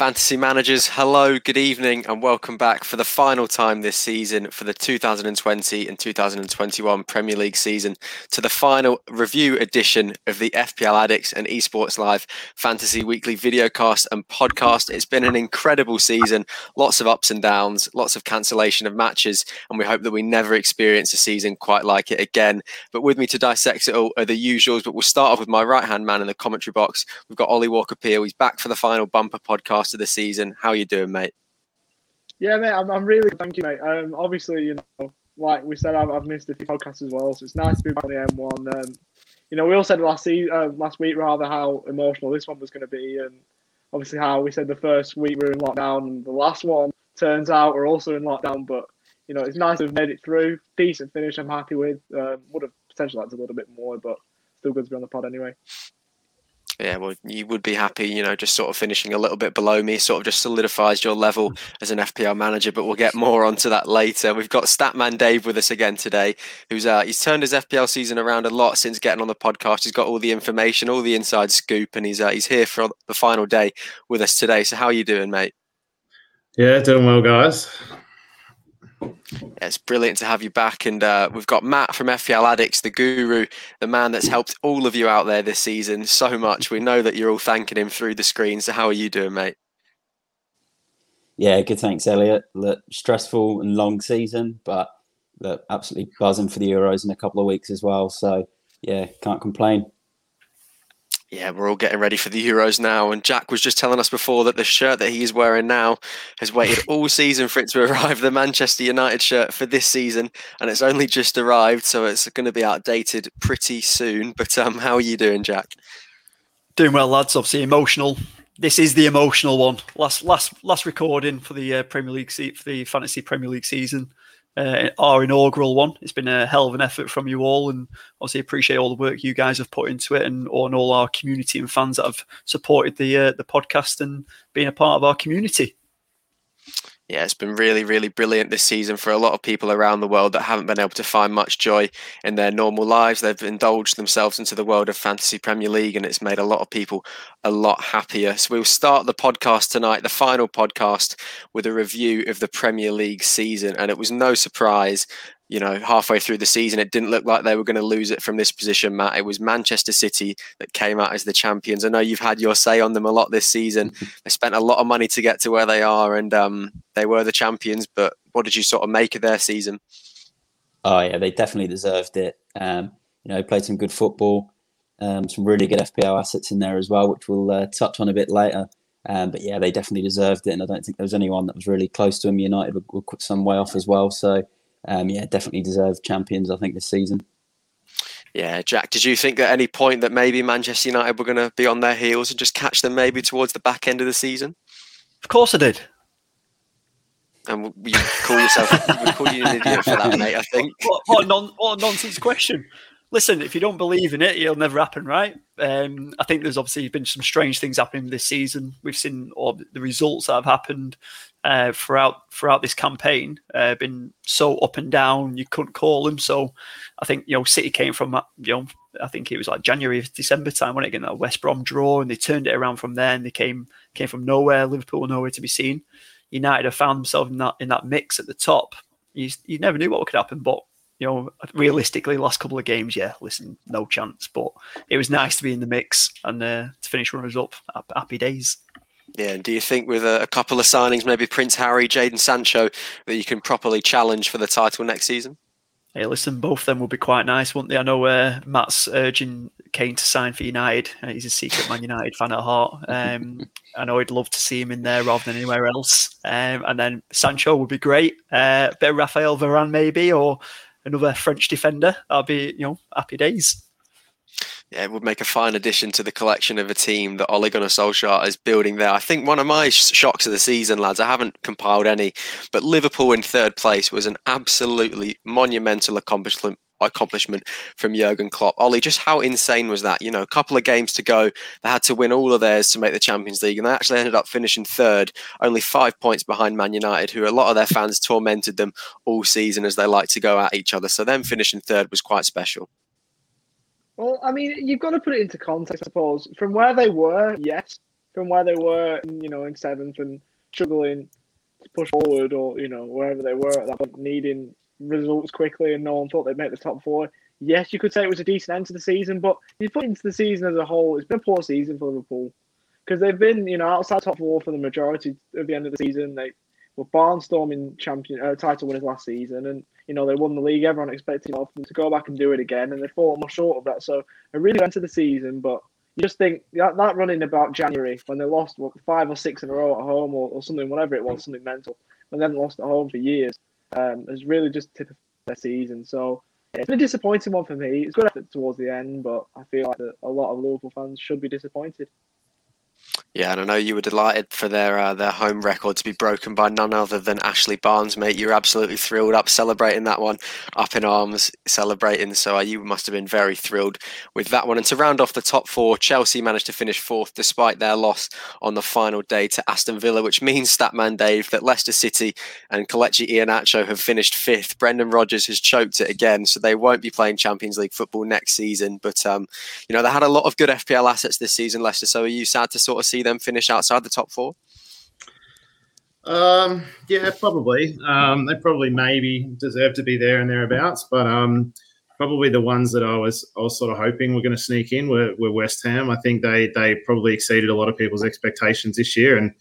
Fantasy managers, hello, good evening, and welcome back for the final time this season for the 2020 and 2021 Premier League season to the final review edition of the FPL Addicts and Esports Live Fantasy Weekly videocast and podcast. It's been an incredible season, lots of ups and downs, lots of cancellation of matches, and we hope that we never experience a season quite like it again. But with me to dissect it all are the usuals, but we'll start off with my right hand man in the commentary box. We've got Ollie Walker Peel. He's back for the final bumper podcast of the season. How are you doing, mate? Yeah, mate, I'm, I'm really thank you, mate. Um, obviously, you know, like we said, I've, I've missed a few podcasts as well, so it's nice to be back on the M1. Um, you know, we all said last season, uh, last week rather how emotional this one was going to be, and obviously how we said the first week we were in lockdown, and the last one turns out we're also in lockdown. But you know, it's nice to have made it through. Decent finish, I'm happy with. Um, would have potentially liked a little bit more, but still good to be on the pod anyway yeah, well, you would be happy, you know, just sort of finishing a little bit below me, sort of just solidifies your level as an FPL manager. But we'll get more onto that later. We've got Statman Dave with us again today, who's uh, he's turned his FPL season around a lot since getting on the podcast. He's got all the information, all the inside scoop, and he's uh, he's here for the final day with us today. So how are you doing, mate? Yeah, doing well, guys. It's brilliant to have you back. And uh, we've got Matt from FPL Addicts, the guru, the man that's helped all of you out there this season so much. We know that you're all thanking him through the screen. So, how are you doing, mate? Yeah, good. Thanks, Elliot. Look, stressful and long season, but look, absolutely buzzing for the Euros in a couple of weeks as well. So, yeah, can't complain yeah, we're all getting ready for the Euros now. And Jack was just telling us before that the shirt that he's wearing now has waited all season for it to arrive, the Manchester United shirt for this season, and it's only just arrived, so it's going to be outdated pretty soon. But um, how are you doing, Jack? Doing well, lads. Obviously emotional. This is the emotional one. Last last last recording for the uh, Premier League se- for the fantasy Premier League season uh, our inaugural one. It's been a hell of an effort from you all, and obviously appreciate all the work you guys have put into it, and on all our community and fans that have supported the uh, the podcast and been a part of our community yeah, it's been really, really brilliant this season for a lot of people around the world that haven't been able to find much joy in their normal lives. They've indulged themselves into the world of Fantasy Premier League, and it's made a lot of people a lot happier. So we'll start the podcast tonight, the final podcast, with a review of the Premier League season. And it was no surprise you know, halfway through the season, it didn't look like they were going to lose it from this position, Matt. It was Manchester City that came out as the champions. I know you've had your say on them a lot this season. They spent a lot of money to get to where they are, and um, they were the champions. But what did you sort of make of their season? Oh yeah, they definitely deserved it. Um, you know, played some good football, um, some really good FPL assets in there as well, which we'll uh, touch on a bit later. Um, but yeah, they definitely deserved it, and I don't think there was anyone that was really close to them. United were, were some way off as well, so um, yeah, definitely deserve champions. I think this season. Yeah, Jack. Did you think at any point that maybe Manchester United were going to be on their heels and just catch them maybe towards the back end of the season? Of course, I did. And you call yourself, you call you an idiot for that, mate. I think. What, what, non, what a nonsense question listen, if you don't believe in it, it'll never happen, right? Um, I think there's obviously been some strange things happening this season. We've seen all the results that have happened uh, throughout throughout this campaign uh, been so up and down. You couldn't call them. So I think you know City came from you know I think it was like January December time when it got that West Brom draw, and they turned it around from there. And they came came from nowhere. Liverpool nowhere to be seen. United have found themselves in that in that mix at the top. You, you never knew what could happen, but you know, realistically, last couple of games, yeah, listen, no chance. But it was nice to be in the mix and uh, to finish runners up. Happy days. Yeah, and do you think with a, a couple of signings, maybe Prince Harry, Jadon Sancho, that you can properly challenge for the title next season? Hey, listen, both of them would be quite nice, wouldn't they? I know uh, Matt's urging Kane to sign for United. Uh, he's a secret Man United fan at heart. Um, I know he'd love to see him in there rather than anywhere else. Um, and then Sancho would be great. Uh, a bit of Raphael Varane, maybe, or another French defender, that'll be you know happy days. Yeah, it would make a fine addition to the collection of a team that Ole Gunnar Solskjaer is building there. I think one of my shocks of the season, lads, I haven't compiled any, but Liverpool in third place was an absolutely monumental accomplishment accomplishment from Jurgen Klopp. Ollie, just how insane was that? You know, a couple of games to go, they had to win all of theirs to make the Champions League, and they actually ended up finishing third, only five points behind Man United, who a lot of their fans tormented them all season as they like to go at each other. So them finishing third was quite special. Well, I mean, you've got to put it into context, I suppose. From where they were, yes, from where they were, you know, in seventh and struggling to push forward, or you know, wherever they were at that point, needing results quickly, and no one thought they'd make the top four. Yes, you could say it was a decent end to the season, but you put into the season as a whole, it's been a poor season for Liverpool because they've been, you know, outside top four for the majority of the end of the season. They were barnstorming champion uh, title winners last season, and you know they won the league. Everyone expected them to go back and do it again, and they fallen short of that. So they really went to the season, but you just think that, that running about January when they lost what, five or six in a row at home or, or something, whatever it was, something mental, and then lost at home for years, um, has really just tipped their season. So it's been a disappointing one for me. It's good effort towards the end, but I feel like a lot of Liverpool fans should be disappointed. Yeah, and I know you were delighted for their uh, their home record to be broken by none other than Ashley Barnes, mate. You were absolutely thrilled up celebrating that one, up in arms, celebrating. So uh, you must have been very thrilled with that one. And to round off the top four, Chelsea managed to finish fourth despite their loss on the final day to Aston Villa, which means, Statman Dave, that Leicester City and Kelechi Iheanacho have finished fifth. Brendan Rodgers has choked it again, so they won't be playing Champions League football next season. But, um, you know, they had a lot of good FPL assets this season, Leicester. So are you sad to sort of see them finish outside the top four? Um, yeah, probably. Um, they probably maybe deserve to be there and thereabouts, but um, probably the ones that I was I was sort of hoping were going to sneak in were, were West Ham. I think they they probably exceeded a lot of people's expectations this year, and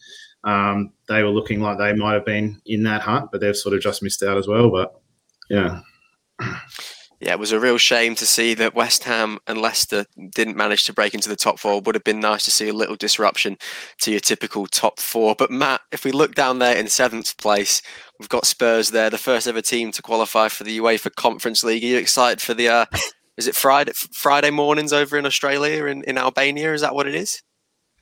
um, they were looking like they might have been in that hunt, but they've sort of just missed out as well. But yeah yeah, it was a real shame to see that West Ham and Leicester didn't manage to break into the top four. Would have been nice to see a little disruption to your typical top four. But Matt, if we look down there in seventh place, we've got Spurs there, the first ever team to qualify for the UEFA Conference League. Are you excited for the? Uh, is it Friday Friday mornings over in Australia in, in Albania? Is that what it is?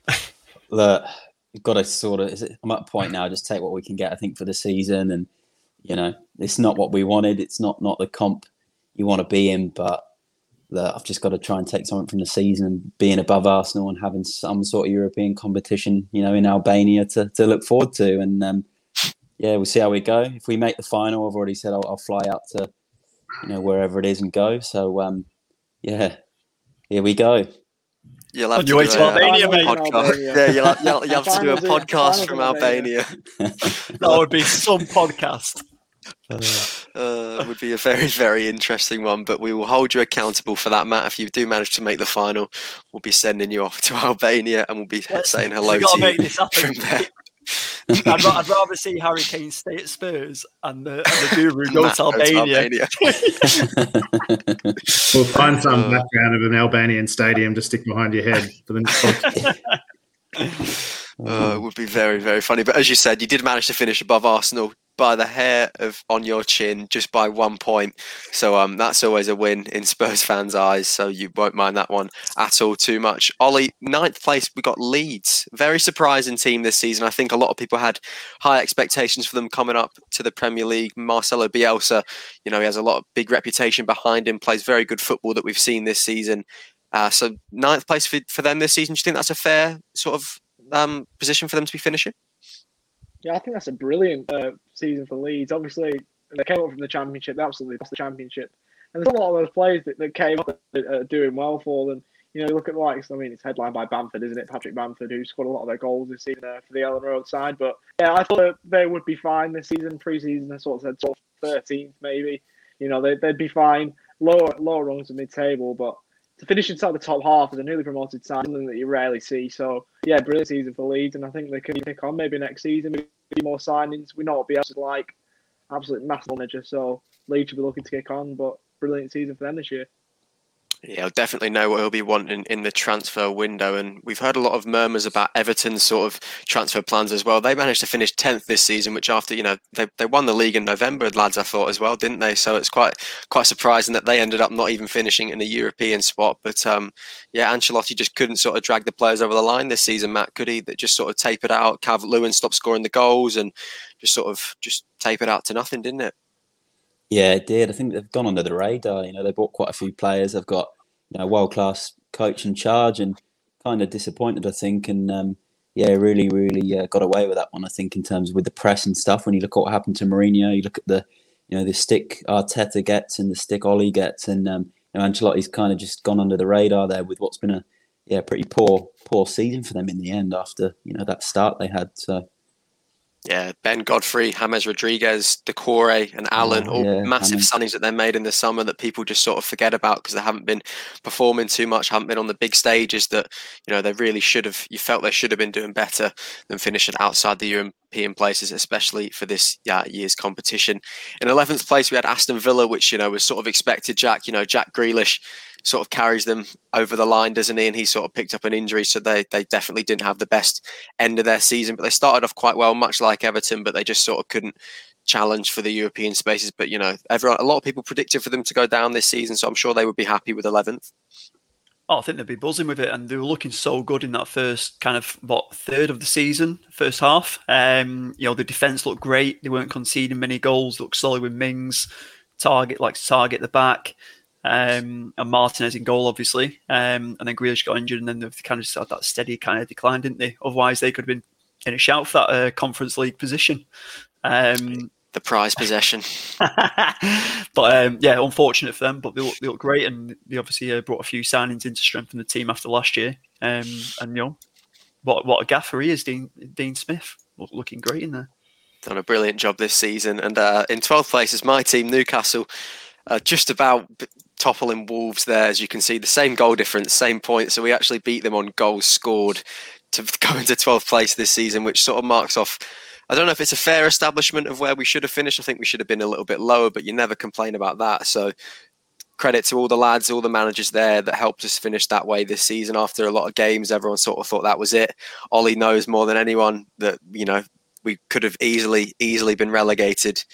Look, you've got to sort of. It, I'm at a point now. Just take what we can get. I think for the season, and you know, it's not what we wanted. It's not not the comp you want to be in, but that I've just got to try and take something from the season, being above Arsenal and having some sort of European competition, you know, in Albania to, to look forward to. And um, yeah, we'll see how we go. If we make the final, I've already said I'll, I'll fly out to, you know, wherever it is and go. So um, yeah, here we go. You'll have to do a, Albania, mate. Podcast. Yeah, you'll have, you'll, you'll have to do a podcast from Albania. that would be some podcast. Uh, would be a very, very interesting one, but we will hold you accountable for that, Matt. If you do manage to make the final, we'll be sending you off to Albania and we'll be saying hello to make this happen. I'd, I'd, rather see Harry Kane stay at Spurs and the, and the guru go to Albania. Albania. we'll find some uh, background of an Albanian stadium to stick behind your head for the next uh, it would be very, very funny. But as you said, you did manage to finish above Arsenal by the hair of on your chin, just by one point. So um, that's always a win in Spurs fans' eyes. So you won't mind that one at all too much. Ollie, ninth place, we got Leeds. Very surprising team this season. I think a lot of people had high expectations for them coming up to the Premier League. Marcelo Bielsa, you know, he has a lot of big reputation behind him. Plays very good football that we've seen this season. Uh, so ninth place for, for them this season. Do you think that's a fair sort of um, position for them to be finishing? Yeah, I think that's a brilliant uh, season for Leeds. Obviously, they came up from the Championship, they absolutely lost the Championship. And there's a lot of those players that, that came up that are doing well for them. You know, look at the likes, I mean, it's headlined by Bamford, isn't it? Patrick Bamford, who scored a lot of their goals this season uh, for the Elland Road side. But yeah, I thought they would be fine this season. Pre season, I sort of said sort of 13th, maybe. You know, they, they'd be fine. Lower, lower rungs of mid table, but to finish inside the top half as a newly promoted side, something that you rarely see. So yeah, brilliant season for Leeds, and I think they can pick on maybe next season, maybe more signings. We know what Bielsa's like, absolute massive manager. So Leeds should be looking to kick on, but brilliant season for them this year. Yeah, I'll definitely know what he'll be wanting in the transfer window. And we've heard a lot of murmurs about Everton's sort of transfer plans as well. They managed to finish 10th this season, which after, you know, they, they won the league in November, lads, I thought as well, didn't they? So it's quite quite surprising that they ended up not even finishing in a European spot. But um, yeah, Ancelotti just couldn't sort of drag the players over the line this season, Matt, could he? That just sort of tapered out. Calvert Lewin stopped scoring the goals and just sort of just tapered out to nothing, didn't it? Yeah, it did. I think they've gone under the radar. You know, they bought quite a few players. They've got you know world class coach in charge, and kind of disappointed. I think, and um, yeah, really, really uh, got away with that one. I think in terms of with the press and stuff. When you look at what happened to Mourinho, you look at the you know the stick Arteta gets and the stick Ollie gets, and um, you know Ancelotti's kind of just gone under the radar there with what's been a yeah, pretty poor poor season for them in the end after you know that start they had. So yeah, Ben Godfrey, James Rodriguez, Doucouré, and oh, Allan, Oh, all yeah, massive signings that they made in the summer that people just sort of forget about because they haven't been performing too much, haven't been on the big stages that you know they really should have. You felt they should have been doing better than finishing outside the European places, especially for this yeah, year's competition. In eleventh place, we had Aston Villa, which you know was sort of expected. Jack, you know, Jack Grealish sort of carries them over the line, doesn't he? And he sort of picked up an injury, so they they definitely didn't have the best end of their season. But they started off quite well, much like Everton, but they just sort of couldn't challenge for the European spaces. But you know, everyone, a lot of people predicted for them to go down this season, so I'm sure they would be happy with 11th. Oh, I think they'd be buzzing with it, and they were looking so good in that first kind of what third of the season, first half. Um, you know, the defense looked great; they weren't conceding many goals. Looked solid with Mings, target like target the back, um, and Martinez in goal, obviously. Um, and then Grealish got injured, and then they've kind of just had that steady kind of decline, didn't they? Otherwise, they could have been in a shout for that uh, Conference League position. Um, The prize possession. but um, yeah, unfortunate for them. But they look, they look great, and they obviously uh, brought a few signings in to strengthen the team after last year. Um, and you know, what what a gaffer he is, Dean Dean Smith, Look- looking great in there. done a brilliant job this season. And uh, in 12th place is my team, Newcastle, uh, just about toppling Wolves there. As you can see, the same goal difference, same point. So we actually beat them on goals scored to go into 12th place this season, which sort of marks off. I don't know if it's a fair establishment of where we should have finished. I think we should have been a little bit lower, but you never complain about that. So credit to all the lads, all the managers there that helped us finish that way this season. After a lot of games, everyone sort of thought that was it. Ollie knows more than anyone that you know we could have easily easily been relegated.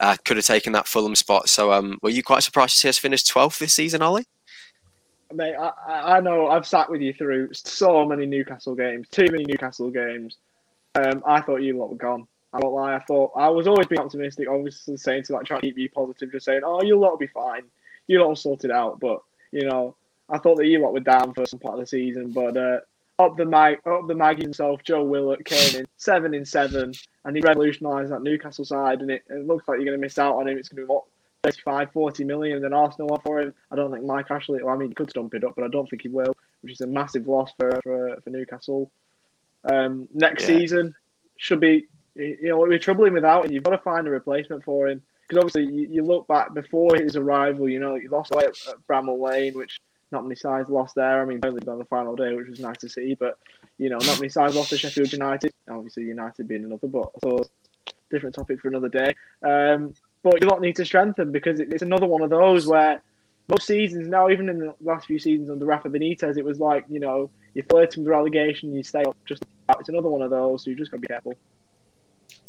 Uh, could have taken that Fulham spot. So, um, were you quite surprised to see us finish 12th this season, Ollie? Mate, I, I know I've sat with you through so many Newcastle games, too many Newcastle games. Um, I thought you lot were gone. I won't lie. I thought I was always being optimistic, obviously saying to like try to keep you positive, just saying, "Oh, you lot will be fine. You lot will sort it out." But you know, I thought that you lot were down for some part of the season. But uh, up the mag, up the mag himself, Joe Willock came in seven in seven, and he revolutionised that Newcastle side. And it, it looks like you're going to miss out on him. It's going to be what 35, 40 million, and then Arsenal want for him. I don't think Mike Ashley. Well, I mean, he could stump it up, but I don't think he will, which is a massive loss for for, for Newcastle. Um, next Yeah. season should be, you know, we're troubling without him. You've got to find a replacement for him because obviously you, you look back before his arrival. You know, you lost away at, at Bramall Lane, which not many sides lost there. I mean, only on the final day, which was nice to see, but you know, not many sides lost to Sheffield United. Obviously, United being another, but thought different topic for another day. Um, but you lot need to strengthen because it's another one of those where most seasons now, even in the last few seasons under Rafa Benitez, it was like you know you're flirting with relegation, you stay up just. It's another one of those, so you just got to be careful.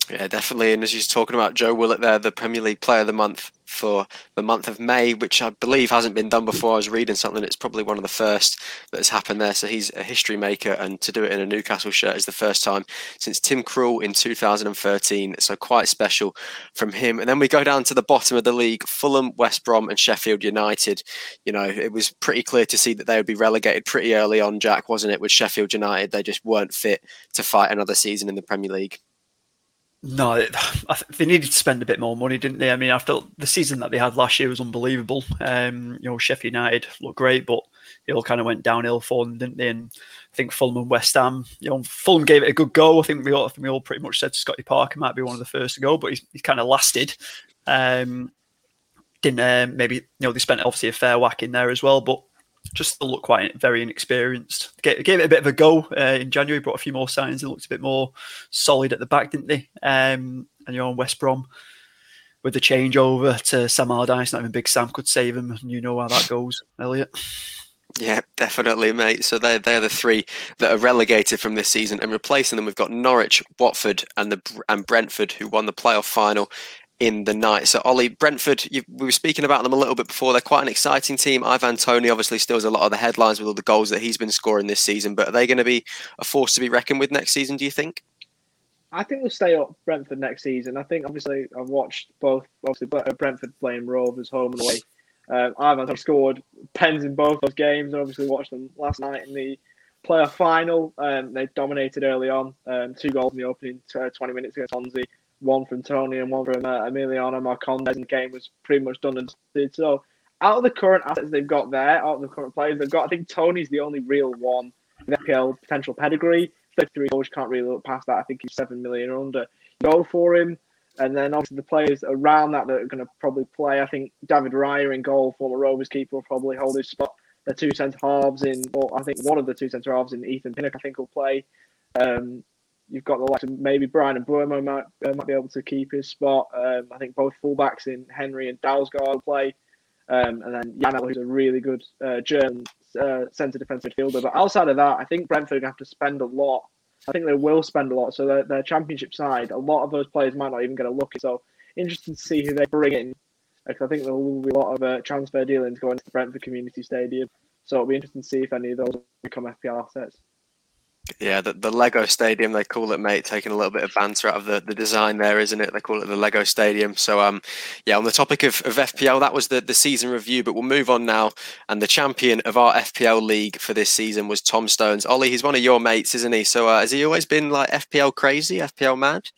Yeah, definitely. And as you're talking about Joe Willock there, the Premier League Player of the Month for the month of May, which I believe hasn't been done before. I was reading something; it's probably one of the first that has happened there. So he's a history maker, and to do it in a Newcastle shirt is the first time since Tim Krul in 2013. So quite special from him. And then we go down to the bottom of the league: Fulham, West Brom, and Sheffield United. You know, it was pretty clear to see that they would be relegated pretty early on. Jack, wasn't it? With Sheffield United, they just weren't fit to fight another season in the Premier League. No, they needed to spend a bit more money, didn't they? I mean, I felt the season that they had last year was unbelievable. Um, you know, Sheffield United looked great, but it all kind of went downhill for them, didn't they? And I think Fulham and West Ham, you know, Fulham gave it a good go. I think we all, think we all pretty much said Scotty Parker might be one of the first to go, but he's, he's kind of lasted. Um, didn't um, maybe you know they spent obviously a fair whack in there as well, but just still looked quite very inexperienced. Gave, gave it a bit of a go uh, in January, brought a few more signs and looked a bit more solid at the back, didn't they? Um, and you're on West Brom with the changeover to Sam Allardyce. Not even Big Sam could save him, and you know how that goes, Elliot. Yeah, definitely, mate. So they're they're the three that are relegated from this season, and replacing them, we've got Norwich, Watford, and the and Brentford, who won the playoff final in the night. So Ollie, Brentford, you, we were speaking about them a little bit before. They're quite an exciting team. Ivan Toney obviously steals a lot of the headlines with all the goals that he's been scoring this season. But are they going to be a force to be reckoned with next season? Do you think? I think we'll stay up Brentford next season. I think obviously I've watched both obviously Brentford playing Rovers home and away. Um, Ivan scored pens in both those games. I obviously watched them last night in the playoff final. Um, they dominated early on. Um, two goals in the opening uh, 20 minutes against Swansea. One from Toney and one from uh, Emiliano Marcondes. And the game was pretty much done and dusted. So out of the current assets they've got there, out of the current players they've got, I think Toney's the only real one with FPL potential pedigree. 33 goals, can't really look past that. I think he's 7 million or under. Go for him. And then obviously the players around that that are going to probably play. I think David Raya in goal, former Rovers keeper, will probably hold his spot. The two centre halves in, well, I think one of the two centre halves in Ethan Pinnock, I think will play. Um, you've got the likes of maybe Bryan Mbeumo might uh, might be able to keep his spot. Um, I think both fullbacks in Henry and Dalsgaard play. Um, and then Janelt, who's a really good uh, German uh, centre defensive midfielder. But outside of that, I think Brentford have to spend a lot. I think they will spend a lot. So their, their championship side, a lot of those players might not even get a look. So interesting to see who they bring in. Because I think there will be a lot of uh, transfer dealings going to the Brentford Community Stadium. So it'll be interesting to see if any of those become FPL assets. Yeah, the, the Lego Stadium they call it, mate. Taking a little bit of banter out of the, the design there, isn't it? They call it the Lego Stadium. So, um, yeah, on the topic of, of FPL, that was the, the season review. But we'll move on now. And the champion of our FPL league for this season was Tom Stones. Ollie, he's one of your mates, isn't he? So, uh, has he always been like FPL crazy, FPL mad?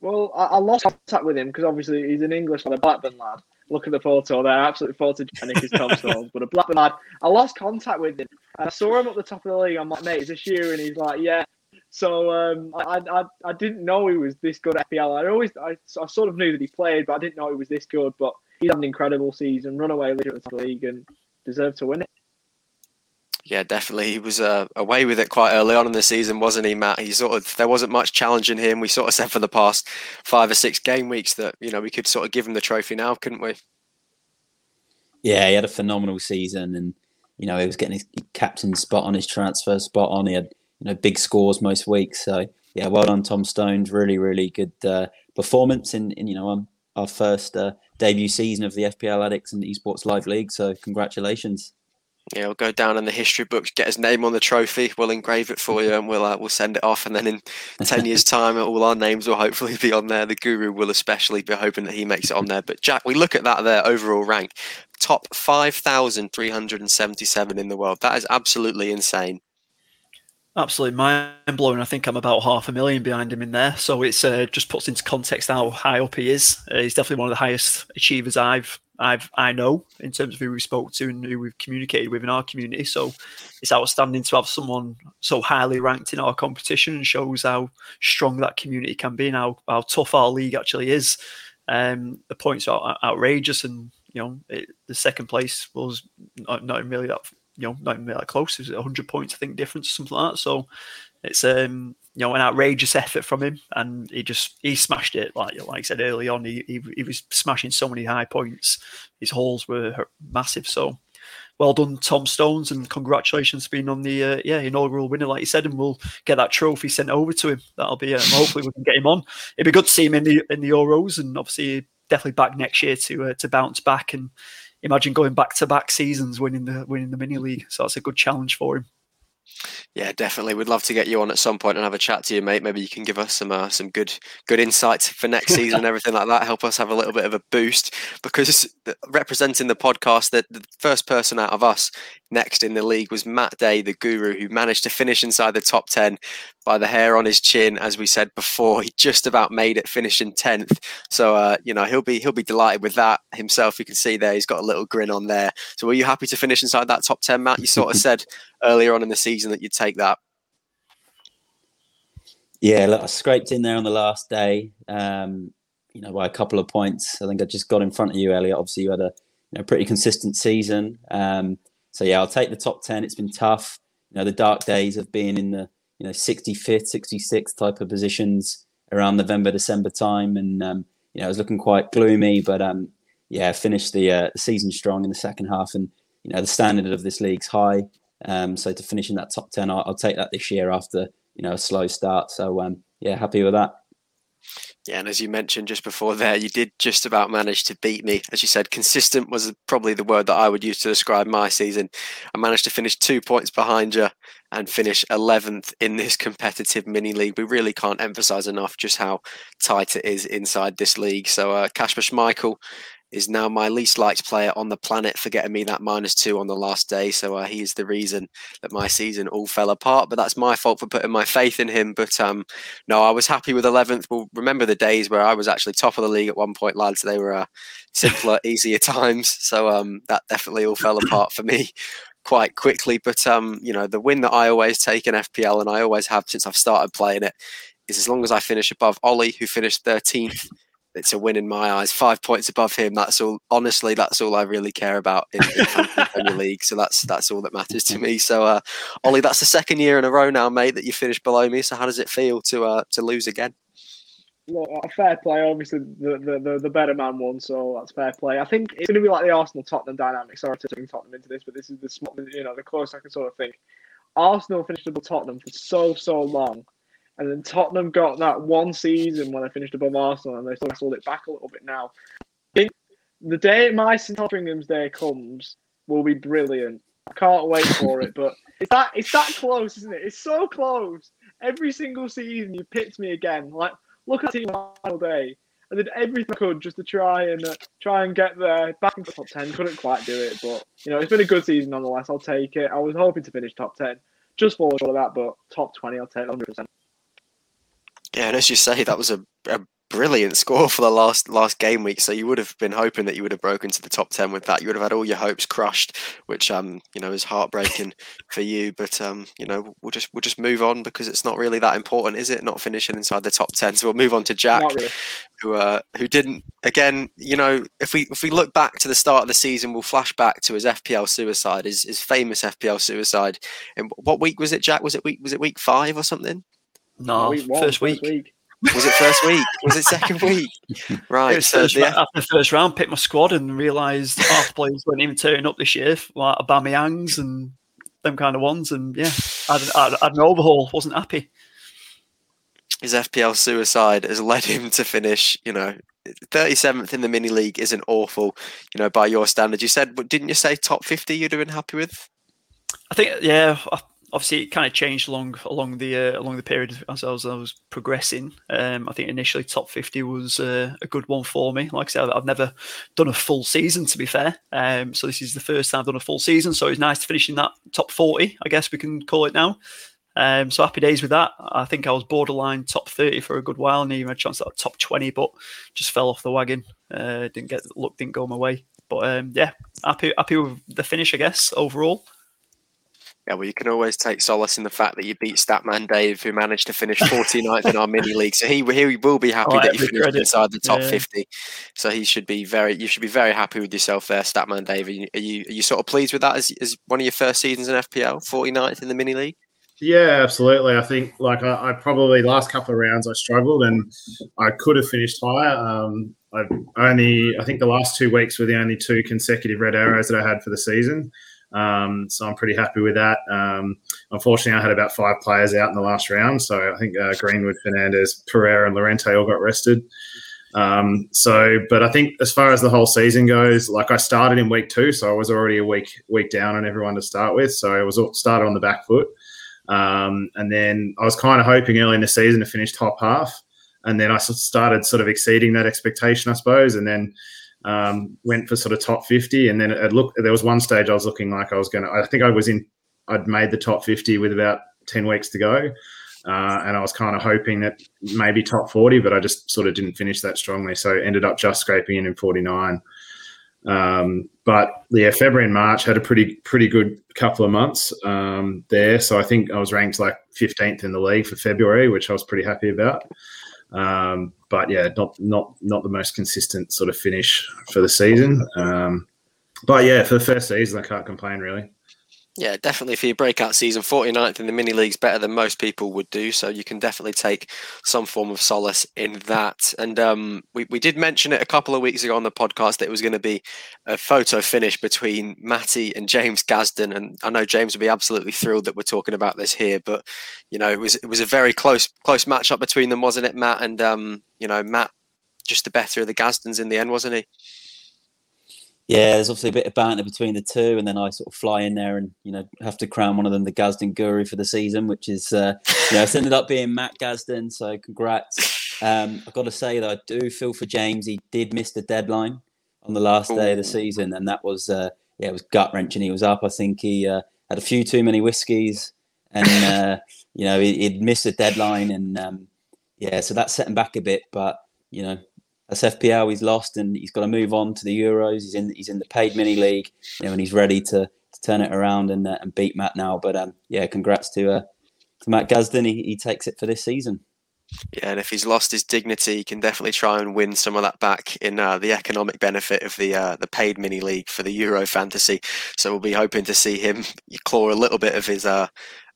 Well, I, I lost contact with him because obviously he's an English lad, a Blackburn lad. Look at the photo there, absolutely photogenic as Tom Stones, but a Blackburn lad. I lost contact with him, and I saw him at the top of the league. I'm like, mate, is this you? And he's like, yeah. So um, I, I I didn't know he was this good at FPL. I always I, I sort of knew that he played, but I didn't know he was this good. But he's had an incredible season, runaway leader at the top of the league, and deserved to win it. Yeah, definitely. He was uh, away with it quite early on in the season, wasn't he, Matt? He sort of there wasn't much challenging him. We sort of said for the past five or six game weeks that you know we could sort of give him the trophy now, couldn't we? Yeah, he had a phenomenal season, and you know he was getting his captain spot on his transfer spot on. He had you know big scores most weeks. So yeah, well done, Tom Stones. Really, really good uh, performance in, in you know um, our first uh, debut season of the FPL Addicts and Esports Live League. So congratulations. Yeah, we'll go down in the history books, get his name on the trophy. We'll engrave it for you, and we'll uh, we'll send it off. And then in ten years' time, all our names will hopefully be on there. The Guru will especially be hoping that he makes it on there. But Jack, we look at that there overall rank, top five thousand three hundred and seventy-seven in the world. That is absolutely insane. Absolutely mind blowing. I think I'm about half a million behind him in there. So it's uh, just puts into context how high up he is. Uh, he's definitely one of the highest achievers I've I've I know in terms of who we spoke to and who we've communicated with in our community. So it's outstanding to have someone so highly ranked in our competition and shows how strong that community can be and how, how tough our league actually is. Um, the points are outrageous, and you know it, the second place was not, not really that you know not even that close. It was 100 points I think difference or something like that. So it's um you know an outrageous effort from him, and he just he smashed it like like I said early on. He, he, he was smashing so many high points. His hauls were massive. So well done, Tom Stones, and congratulations for being on the uh, yeah inaugural winner, like you said, and we'll get that trophy sent over to him. That'll be um, hopefully we can get him on. It'd be good to see him in the in the Euros, and obviously definitely back next year to uh, to bounce back and imagine going back to back seasons winning the winning the mini league. So that's a good challenge for him. Yeah, definitely. We'd love to get you on at some point and have a chat to you, mate. Maybe you can give us some uh, some good good insights for next season and everything like that. Help us have a little bit of a boost because representing the podcast, that the first person out of us next in the league was Matt Day, the guru, who managed to finish inside the top ten by the hair on his chin. As we said before, he just about made it, finishing tenth. So uh, you know he'll be he'll be delighted with that himself. You can see there he's got a little grin on there. So were you happy to finish inside that top ten, Matt? You sort of said earlier on in the season that you'd take that. Yeah, look, I scraped in there on the last day. Um, you know, by a couple of points. I think I just got in front of you, Elliot. Obviously, you had a you know, pretty consistent season. Um, so yeah, I'll take the top ten. It's been tough. You know, the dark days of being in the you know 65th, 66th type of positions around November, December time, and um, you know, I was looking quite gloomy. But um, yeah, finished the, uh, season strong in the second half, and you know, the standard of this league's high. Um, so to finish in that top ten, I'll, take that this year after you know a slow start. So um, yeah, happy with that. Yeah, and as you mentioned just before there, you did just about manage to beat me. As you said, consistent was probably the word that I would use to describe my season. I managed to finish two points behind you and finish 11th in this competitive mini league. We really can't emphasize enough just how tight it is inside this league. So, uh, Kasper Schmeichel is now my least liked player on the planet for getting me that minus two on the last day. So uh, he is the reason that my season all fell apart. But that's my fault for putting my faith in him. But um, no, I was happy with 11th. Well, remember the days where I was actually top of the league at one point, lads. They were uh, simpler, easier times. So um, that definitely all fell apart for me quite quickly. But um, you know, the win that I always take in FPL, and I always have since I've started playing it, is as long as I finish above Ollie, who finished 13th it's a win in my eyes. Five points above him. That's all. Honestly, that's all I really care about in, in Premier League. So that's that's all that matters to me. So, uh, Ollie, that's the second year in a row now, mate, that you finished below me. So, how does it feel to uh, to lose again? Well, a fair play. Obviously, the, the, the, the, better man won, so that's fair play. I think it's going to be like the Arsenal Tottenham dynamic. Sorry to bring Tottenham into this, but this is the you know the closest I can sort of think. Arsenal finished above Tottenham for so so long, and then Tottenham got that one season when they finished above Arsenal, and they sort of sold it back a little bit now. The day my St Totteringham's Day comes will be brilliant. I can't wait for it. But it's that it's that close, isn't it? It's so close. Every single season you picked me again. Like look at the final day. I did everything I could just to try and uh, try and get there back into top ten. Couldn't quite do it, but you know it's been a good season nonetheless. I'll take it. I was hoping to finish top ten, just for all of that, but top twenty, I'll take 100. percent yeah, and as you say, that was a, a brilliant score for the last last game week. So you would have been hoping that you would have broken to the top ten with that. You would have had all your hopes crushed, which um you know is heartbreaking for you. But um you know we'll just we'll just move on because it's not really that important, is it? Not finishing inside the top ten. So we'll move on to Jack, really. who uh who didn't again. You know if we if we look back to the start of the season, we'll flash back to his FPL suicide, his his famous FPL suicide. And what week was it, Jack? Was it week was it week five or something? No, week one, first, week. week. Was it first week? Was it second week? Right. So the, after the first round, picked my squad and realised half the players weren't even turning up this year, like Aubameyangs and them kind of ones. And yeah, I had, I had an overhaul. Wasn't happy. His FPL suicide has led him to finish, you know, 37th in the mini league isn't awful, you know, by your standards. You said, but didn't you say top 50 you'd have been happy with? I think, yeah, I obviously it kind of changed along along the uh, along the period as I was, I was progressing. Um, I think initially top fifty was uh, a good one for me. Like I said, I've never done a full season to be fair, um, so this is the first time I've done a full season. So it's nice to finish in that top forty, I guess we can call it now. Um, so happy days with that. I think I was borderline top thirty for a good while, and even had a chance at top twenty, but just fell off the wagon. Uh, didn't get luck, didn't go my way. But um, yeah, happy happy with the finish, I guess overall yeah, well, you can always take solace in the fact that you beat Statman Dave, who managed to finish 49th in our mini league. So he he will be happy oh, that you finished credit. inside the top yeah. 50. So he should be very. You should be very happy with yourself there, Statman Dave. Are you are you, are you sort of pleased with that as, as one of your first seasons in FPL, 49th in the mini league? Yeah, absolutely. I think like I, I, probably last couple of rounds I struggled and I could have finished higher. Um, I only I think the last two weeks were the only two consecutive red arrows that I had for the season. Um, so I'm pretty happy with that. Um, unfortunately, I had about five players out in the last round. So I think uh, Greenwood, Fernandes, Pereira, and Llorente all got rested. Um, so, but I think as far as the whole season goes, like I started in week two, so I was already a week week down on everyone to start with. So I was started on the back foot, um, and then I was kind of hoping early in the season to finish top half, and then I started sort of exceeding that expectation, I suppose, and then um, went for sort of top 50 and then it looked there was one stage i was looking like i was going to i think i was in i'd made the top 50 with about 10 weeks to go. Uh, and i was kind of hoping that maybe top 40 but i just sort of didn't finish that strongly. So ended up just scraping in in 49 um, but yeah february and march had a pretty pretty good couple of months um, there. So i think i was ranked like 15th in the league for february which i was pretty happy about. Um, but yeah, not not not the most consistent sort of finish for the season. Um, but yeah, for the first season, I can't complain really. Yeah, definitely for your breakout season, 49th in the mini leagues better than most people would do. So you can definitely take some form of solace in that. And um, we, we did mention it a couple of weeks ago on the podcast that it was going to be a photo finish between Matty and James Gazden. And I know James would be absolutely thrilled that we're talking about this here. But, you know, it was it was a very close close matchup between them, wasn't it, Matt? And, um, you know, Matt just the better of the Gazdens in the end, wasn't he? Yeah, there's obviously a bit of banter between the two, and then I sort of fly in there and you know have to crown one of them the Gazden Guru for the season, which is uh, you know it's ended up being Matt Gazden. So congrats. Um, I've got to say that I do feel for James. He did miss the deadline, on the last day of the season, and that was uh, yeah, it was gut wrenching. He was up. I think he uh, had a few too many whiskies, and uh, you know he, would missed the deadline, and um, yeah, so that set him back a bit. But you know, as FPL, he's lost, and he's got to move on to the Euros. He's in he's in the paid mini league, you know, and he's ready to, to turn it around and, uh, and beat Matt now. But um, yeah, congrats to uh, to Matt Gazden. He, he takes it for this season. Yeah, and if he's lost his dignity, he can definitely try and win some of that back in uh, the economic benefit of the uh, the paid mini league for the Euro Fantasy. So we'll be hoping to see him claw a little bit of his uh,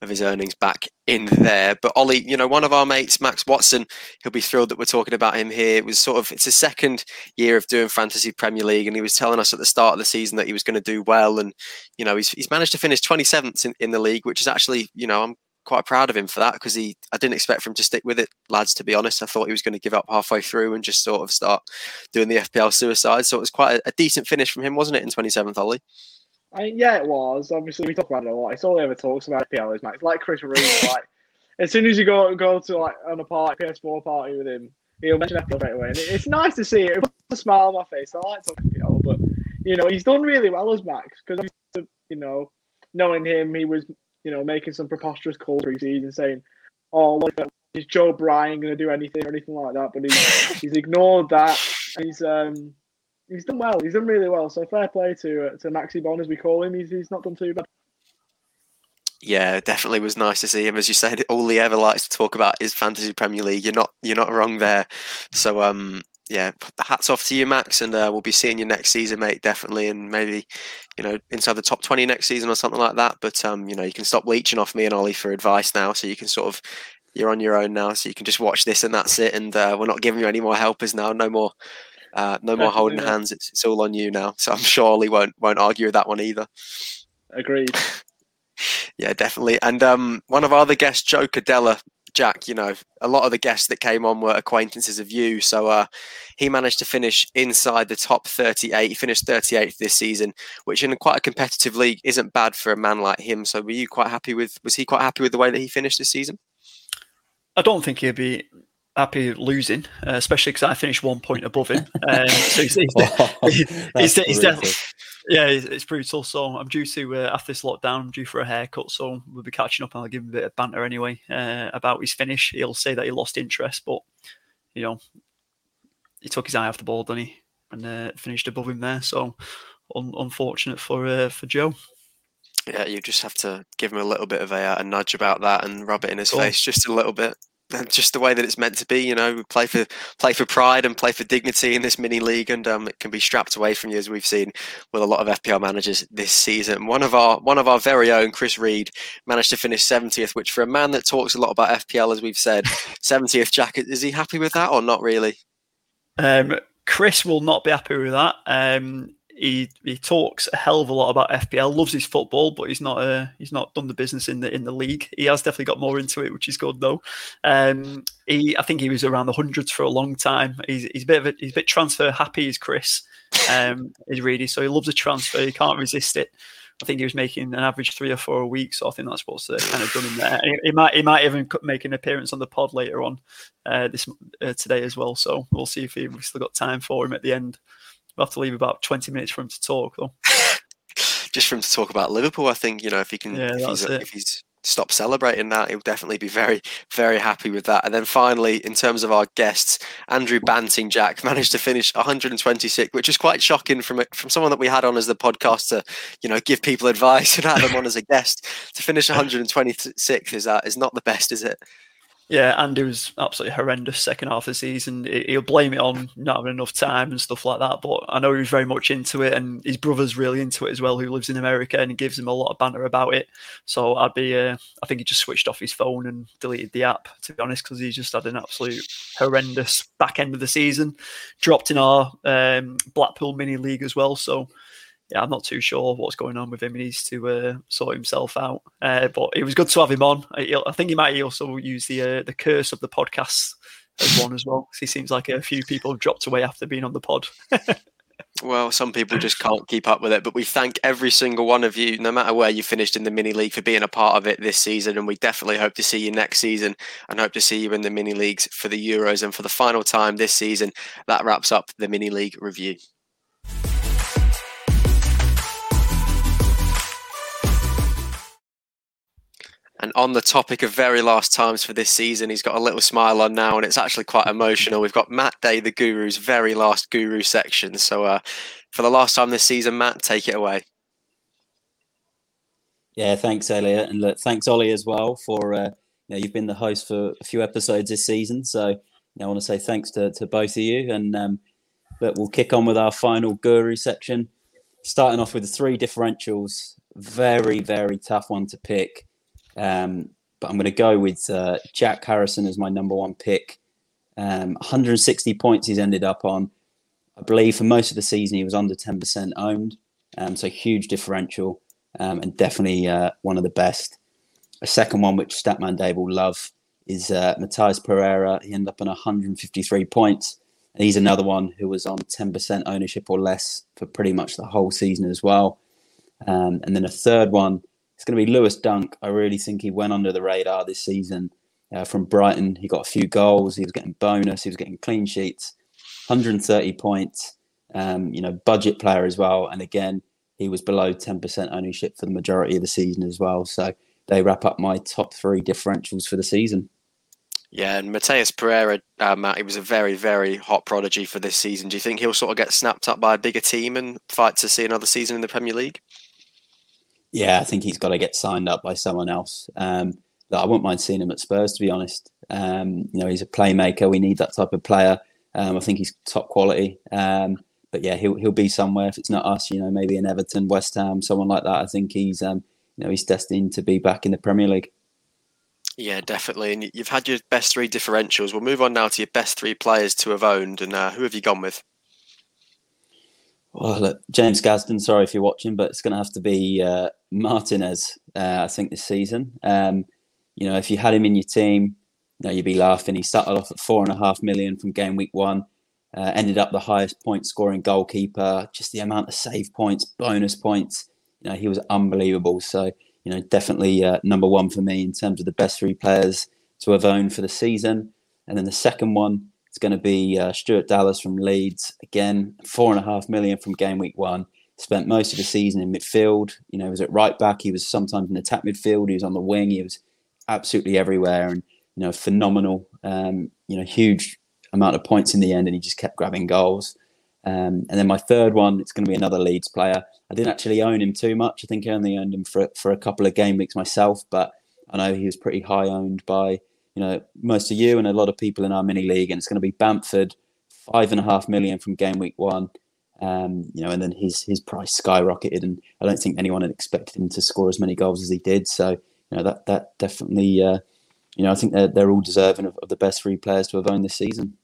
of his earnings back in there. But Ollie, you know, one of our mates, Max Watson, he'll be thrilled that we're talking about him here. It was sort of it's his second year of doing fantasy Premier League, and he was telling us at the start of the season that he was going to do well, and you know, he's he's managed to finish 27th in, in the league, which is actually, you know, I'm quite proud of him for that because he I didn't expect for him to stick with it, lads. To be honest, I thought he was going to give up halfway through and just sort of start doing the FPL suicide. So it was quite a, a decent finish from him, wasn't it, in 27th, Ollie? I yeah, it was. Obviously, we talk about it a lot. It's all he ever talks about FPL is Max. Like Chris Reed, like as soon as you go go to like on a party, PS4 party with him, he'll mention FPL right away. And it, it's nice to see it. It puts a smile on my face. I like talking FPL, but you know he's done really well as Max because you know knowing him, he was you know, making some preposterous calls pre-season saying, "Oh, is Joe Bryan going to do anything or anything like that?" But he's, he's ignored that. He's um, he's done well. He's done really well. So fair play to uh, to Maxi Bon as we call him. He's he's not done too bad. Yeah, definitely was nice to see him. As you said, all he ever likes to talk about is fantasy Premier League. You're not you're not wrong there. So um, yeah, hats off to you, Max, and uh, we'll be seeing you next season, mate. Definitely, and maybe you know inside the top twenty next season or something like that. But um, you know, you can stop leeching off me and Ollie for advice now, so you can sort of you're on your own now, so you can just watch this and that's it. And uh, we're not giving you any more helpers now. No more, uh, no more holding hands. It's, it's all on you now. So I'm sure Ollie won't won't argue with that one either. Agreed. yeah, definitely. And um, one of our other guests, Joe Cadella, Jack, you know, a lot of the guests that came on were acquaintances of you. So uh, he managed to finish inside the top 38. He finished 38th this season, which in quite a competitive league isn't bad for a man like him. So were you quite happy with, was he quite happy with the way that he finished this season? I don't think he'd be happy losing, uh, especially because I finished one point above him. Um, so he's, he's, oh, he's, he's definitely, yeah, it's, it's, brutal. So I'm due to uh, after this lockdown, I'm due for a haircut. So we'll be catching up, and I'll give him a bit of banter anyway uh, about his finish. He'll say that he lost interest, but you know, he took his eye off the ball, didn't he, and uh, finished above him there. So un- unfortunate for uh, for Joe. Yeah, you just have to give him a little bit of a, a nudge about that and rub it in his cool. face just a little bit just the way that it's meant to be. You know, we play for play for pride and play for dignity in this mini league, and um, it can be strapped away from you, as we've seen with a lot of FPL managers this season. One of our one of our very own, Chris Reed, managed to finish 70th, which for a man that talks a lot about FPL, as we've said, 70th jacket. Is he happy with that or not really? Um, Chris will not be happy with that. Um, he he talks a hell of a lot about FPL, loves his football, but he's not uh, he's not done the business in the in the league. He has definitely got more into it, which is good though. Um, he I think he was around the hundreds for a long time. He's he's a bit of a, he's a bit transfer happy, is Chris. Um, is really so he loves a transfer. He can't resist it. I think he was making an average three or four a week, so I think that's what's uh, kind of done in there. He, he, might he might even make an appearance on the pod later on uh, this uh, today as well. So we'll see if we've still got time for him at the end. We'll have to leave about 20 minutes for him to talk, though. Just for him to talk about Liverpool, I think, you know, if he can, yeah, if, he's, if he's stop celebrating that, he'll definitely be very, very happy with that. And then finally, in terms of our guests, Andrew Banting Jack managed to finish 126, which is quite shocking from from someone that we had on as the podcast to, you know, give people advice and have them on as a guest. To finish 126 is that is not the best, is it? Yeah, Andy was absolutely horrendous second half of the season. He'll blame it on not having enough time and stuff like that. But I know he was very much into it, and his brother's really into it as well, who lives in America, and he gives him a lot of banter about it. So I'd be, uh, I think he just switched off his phone and deleted the app, to be honest, because he just had an absolute horrendous back end of the season. Dropped in our um, Blackpool mini league as well. So yeah, I'm not too sure what's going on with him. He needs to uh, sort himself out. Uh, but it was good to have him on. I, I think he might also use the uh, the curse of the podcast as one as well. He seems like a few people have dropped away after being on the pod. well, some people just can't keep up with it. But we thank every single one of you, no matter where you finished in the mini league, for being a part of it this season. And we definitely hope to see you next season and hope to see you in the mini leagues for the Euros and for the final time this season. That wraps up the mini league review. And on the topic of very last times for this season, he's got a little smile on now, and it's actually quite emotional. We've got Matt Day, the Guru's very last Guru section. So, uh, for the last time this season, Matt, take it away. Yeah, thanks, Elliot, and look, thanks, Ollie, as well for uh, you know you've been the host for a few episodes this season. So, you know, I want to say thanks to, to both of you, and um, but we'll kick on with our final Guru section, starting off with the three differentials. Very, very tough one to pick. Um, but I'm going to go with uh, Jack Harrison as my number one pick. Um, 160 points he's ended up on. I believe for most of the season he was under 10% owned. Um, so huge differential um, and definitely uh, one of the best. A second one, which Statman Dave will love, is uh, Matheus Pereira. He ended up on 153 points. And he's another one who was on 10% ownership or less for pretty much the whole season as well. Um, and then a third one it's going to be Lewis Dunk. I really think he went under the radar this season uh, from Brighton. He got a few goals. He was getting bonus. He was getting clean sheets. 130 points. Um, you know, budget player as well. And again, he was below 10% ownership for the majority of the season as well. So they wrap up my top three differentials for the season. Yeah, and Matheus Pereira, uh, Matt, he was a very, very hot prodigy for this season. Do you think he'll sort of get snapped up by a bigger team and fight to see another season in the Premier League? Yeah, I think he's got to get signed up by someone else. Um, I wouldn't mind seeing him at Spurs, to be honest. Um, you know, he's a playmaker. We need that type of player. Um, I think he's top quality. Um, but yeah, he'll he'll be somewhere. If it's not us, you know, maybe in Everton, West Ham, someone like that. I think he's um, you know he's destined to be back in the Premier League. Yeah, definitely. And you've had your best three differentials. We'll move on now to your best three players to have owned. And uh, who have you gone with? Well, look, James Gazden, sorry if you're watching, but it's going to have to be uh, Martinez, uh, I think, this season. Um, you know, if you had him in your team, you know, you'd be laughing. He started off at four and a half million from game week one, uh, ended up the highest point scoring goalkeeper, just the amount of save points, bonus points. You know, he was unbelievable. So, you know, definitely uh, number one for me in terms of the best three players to have owned for the season. And then the second one, it's going to be uh, Stuart Dallas from Leeds. Again, four and a half million from game week one. Spent most of the season in midfield. You know, he was at right back. He was sometimes in attack midfield. He was on the wing. He was absolutely everywhere and, you know, phenomenal. Um, you know, huge amount of points in the end and he just kept grabbing goals. Um, and then my third one, it's going to be another Leeds player. I didn't actually own him too much. I think I only owned him for for a couple of game weeks myself, but I know he was pretty high owned by you know, most of you and a lot of people in our mini league, and it's going to be Bamford, five and a half million from game week one. Um, you know, and then his his price skyrocketed, and I don't think anyone had expected him to score as many goals as he did. So, you know, that that definitely, uh, you know, I think they're they're all deserving of, of the best three players to have owned this season.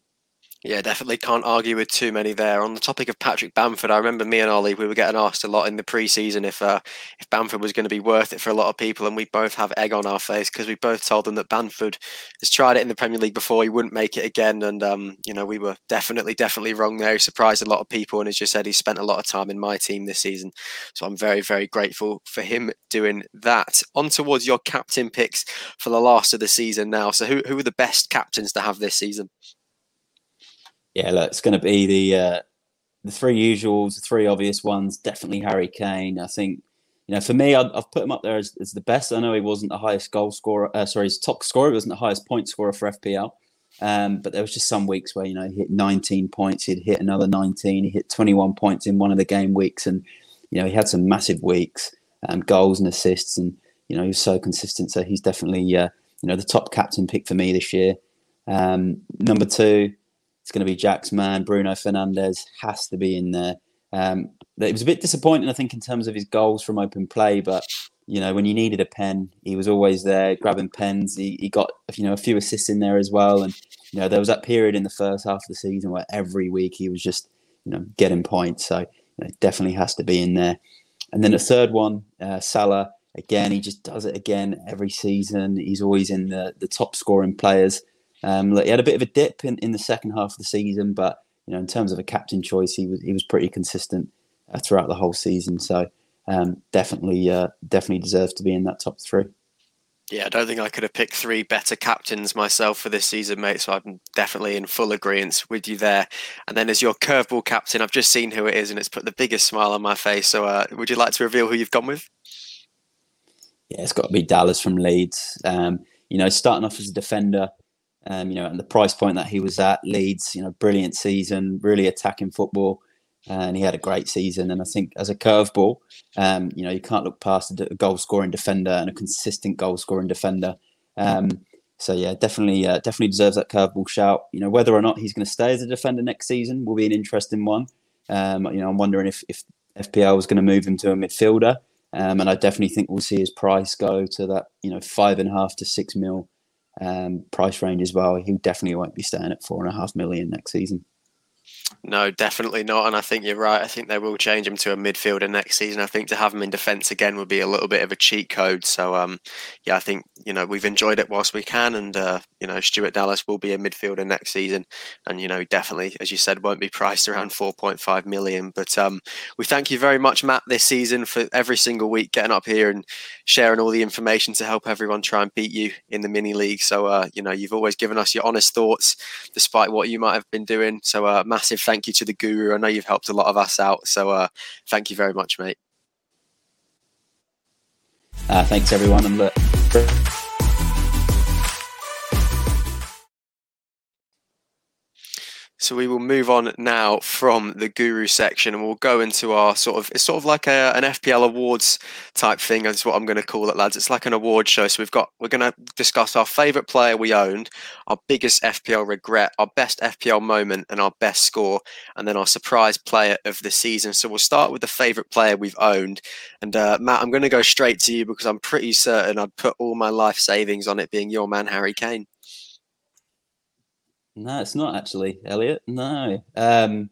Yeah, definitely can't argue with too many there. On the topic of Patrick Bamford, I remember me and Ollie, we were getting asked a lot in the preseason if uh, if Bamford was going to be worth it for a lot of people, and we both have egg on our face because we both told them that Bamford has tried it in the Premier League before, he wouldn't make it again, and um, you know we were definitely definitely wrong there. He surprised a lot of people, and as you said, he spent a lot of time in my team this season, so I'm very very grateful for him doing that. On towards your captain picks for the last of the season now. So who who are the best captains to have this season? Yeah, look, it's going to be the uh, the three usuals, the three obvious ones. Definitely Harry Kane. I think you know for me, i have put him up there as, as, the best. I know he wasn't the highest goal scorer. Uh, sorry, his top scorer. He wasn't the highest point scorer for FPL. Um, but there was just some weeks where you know he hit 19 points, he'd hit another 19, he hit 21 points in one of the game weeks, and you know he had some massive weeks, um, goals and assists, and you know he was so consistent. So he's definitely uh, you know the top captain pick for me this year. Um, number two, it's going to be Jack's man. Bruno Fernandes has to be in there. Um, it was a bit disappointing, I think, in terms of his goals from open play, but you know, when you needed a pen, he was always there grabbing pens. He, he got you know a few assists in there as well, and you know there was that period in the first half of the season where every week he was just you know getting points. So you know, definitely has to be in there. And then the third one, uh, Salah. Again, he just does it again every season. He's always in the the top scoring players. Um, he had a bit of a dip in, in the second half of the season, but you know, in terms of a captain choice, he was he was pretty consistent uh, throughout the whole season. So um, definitely, uh, definitely deserves to be in that top three. Yeah, I don't think I could have picked three better captains myself for this season, mate. So I'm definitely in full agreement with you there. And then as your curveball captain, I've just seen who it is, and it's put the biggest smile on my face. So uh, would you like to reveal who you've gone with? Yeah, it's got to be Dallas from Leeds. Um, you know, starting off as a defender, um, you know, and the price point that he was at, Leeds, you know, brilliant season, really attacking football, and he had a great season. And I think as a curveball, um, you know, you can't look past a goal scoring defender and a consistent goal scoring defender. Um, so yeah, definitely, uh, definitely deserves that curveball shout. You know, whether or not he's going to stay as a defender next season will be an interesting one. Um, you know, I'm wondering if if FPL was going to move him to a midfielder, um, and I definitely think we'll see his price go to that you know five and a half to six mil um, price range as well. He definitely won't be staying at four and a half million next season. No, definitely not. And I think you're right. I think they will change him to a midfielder next season. I think to have him in defence again would be a little bit of a cheat code. So, um, yeah, I think you know we've enjoyed it whilst we can, and uh, you know Stuart Dallas will be a midfielder next season, and you know definitely, as you said, won't be priced around 4.5 million. But um, we thank you very much, Matt, this season for every single week getting up here and sharing all the information to help everyone try and beat you in the mini league. So, uh, you know, you've always given us your honest thoughts, despite what you might have been doing. So, uh, massive thank you to the guru. I know you've helped a lot of us out. So uh, thank you very much, mate. Uh, thanks, everyone. And look, So we will move on now from the guru section and we'll go into our sort of it's sort of like a, an FPL awards type thing. That's what I'm going to call it, lads. It's like an award show. So we've got we're going to discuss our favourite player we owned, our biggest FPL regret, our best FPL moment, and our best score, and then our surprise player of the season. So we'll start with the favourite player we've owned. And uh, Matt, I'm going to go straight to you because I'm pretty certain I'd put all my life savings on it being your man Harry Kane. No, it's not actually Elliot. No, um,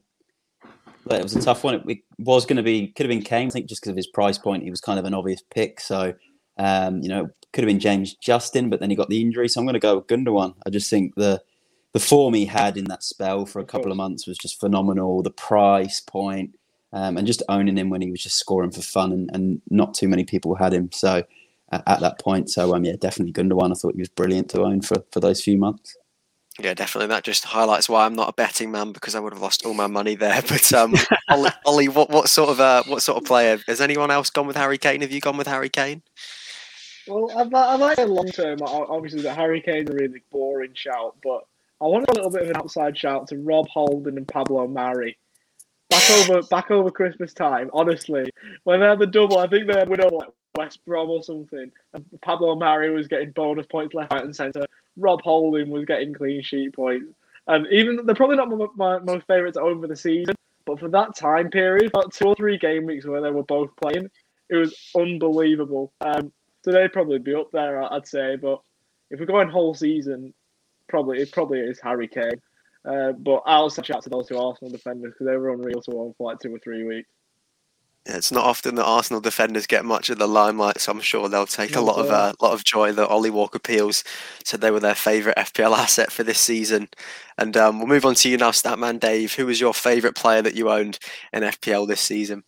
it was a tough one. It, it was going to be could have been Kane. I think just because of his price point, he was kind of an obvious pick. So, um, you know, could have been James Justin, but then he got the injury. So I'm going to go with Gundogan. I just think the the form he had in that spell for a couple of months was just phenomenal. The price point, um, and just owning him when he was just scoring for fun, and, and not too many people had him. So at, at that point, so um, yeah, definitely Gundogan. I thought he was brilliant to own for for those few months. Yeah, definitely. That just highlights why I'm not a betting man because I would have lost all my money there. But um, Ollie, Ollie, what, what sort of uh, what sort of player has anyone else gone with Harry Kane? Have you gone with Harry Kane? Well, I, I like a long term. Obviously, the Harry Kane's a really boring shout, but I want a little bit of an outside shout to Rob Holding and Pablo Mari. Back over, back over Christmas time. Honestly, when they had the double, I think they had win over like West Brom or something. And Pablo Mari was getting bonus points left, right, and centre. Rob Holding was getting clean sheet points. And even they're probably not my, my most favourites over the season, but for that time period, about two or three game weeks where they were both playing, it was unbelievable. Um, so they'd probably be up there, I'd say. But if we're going whole season, probably it probably is Harry Kane. Uh, but I also shout to those two Arsenal defenders because they were unreal to own for like two or three weeks it's not often that Arsenal defenders get much of the limelight, so I'm sure they'll take a lot of uh, lot of joy that Ollie Walker Peels said they were their favourite FPL asset for this season. And um, we'll move on to you now, Statman Dave. Who was your favourite player that you owned in FPL this season?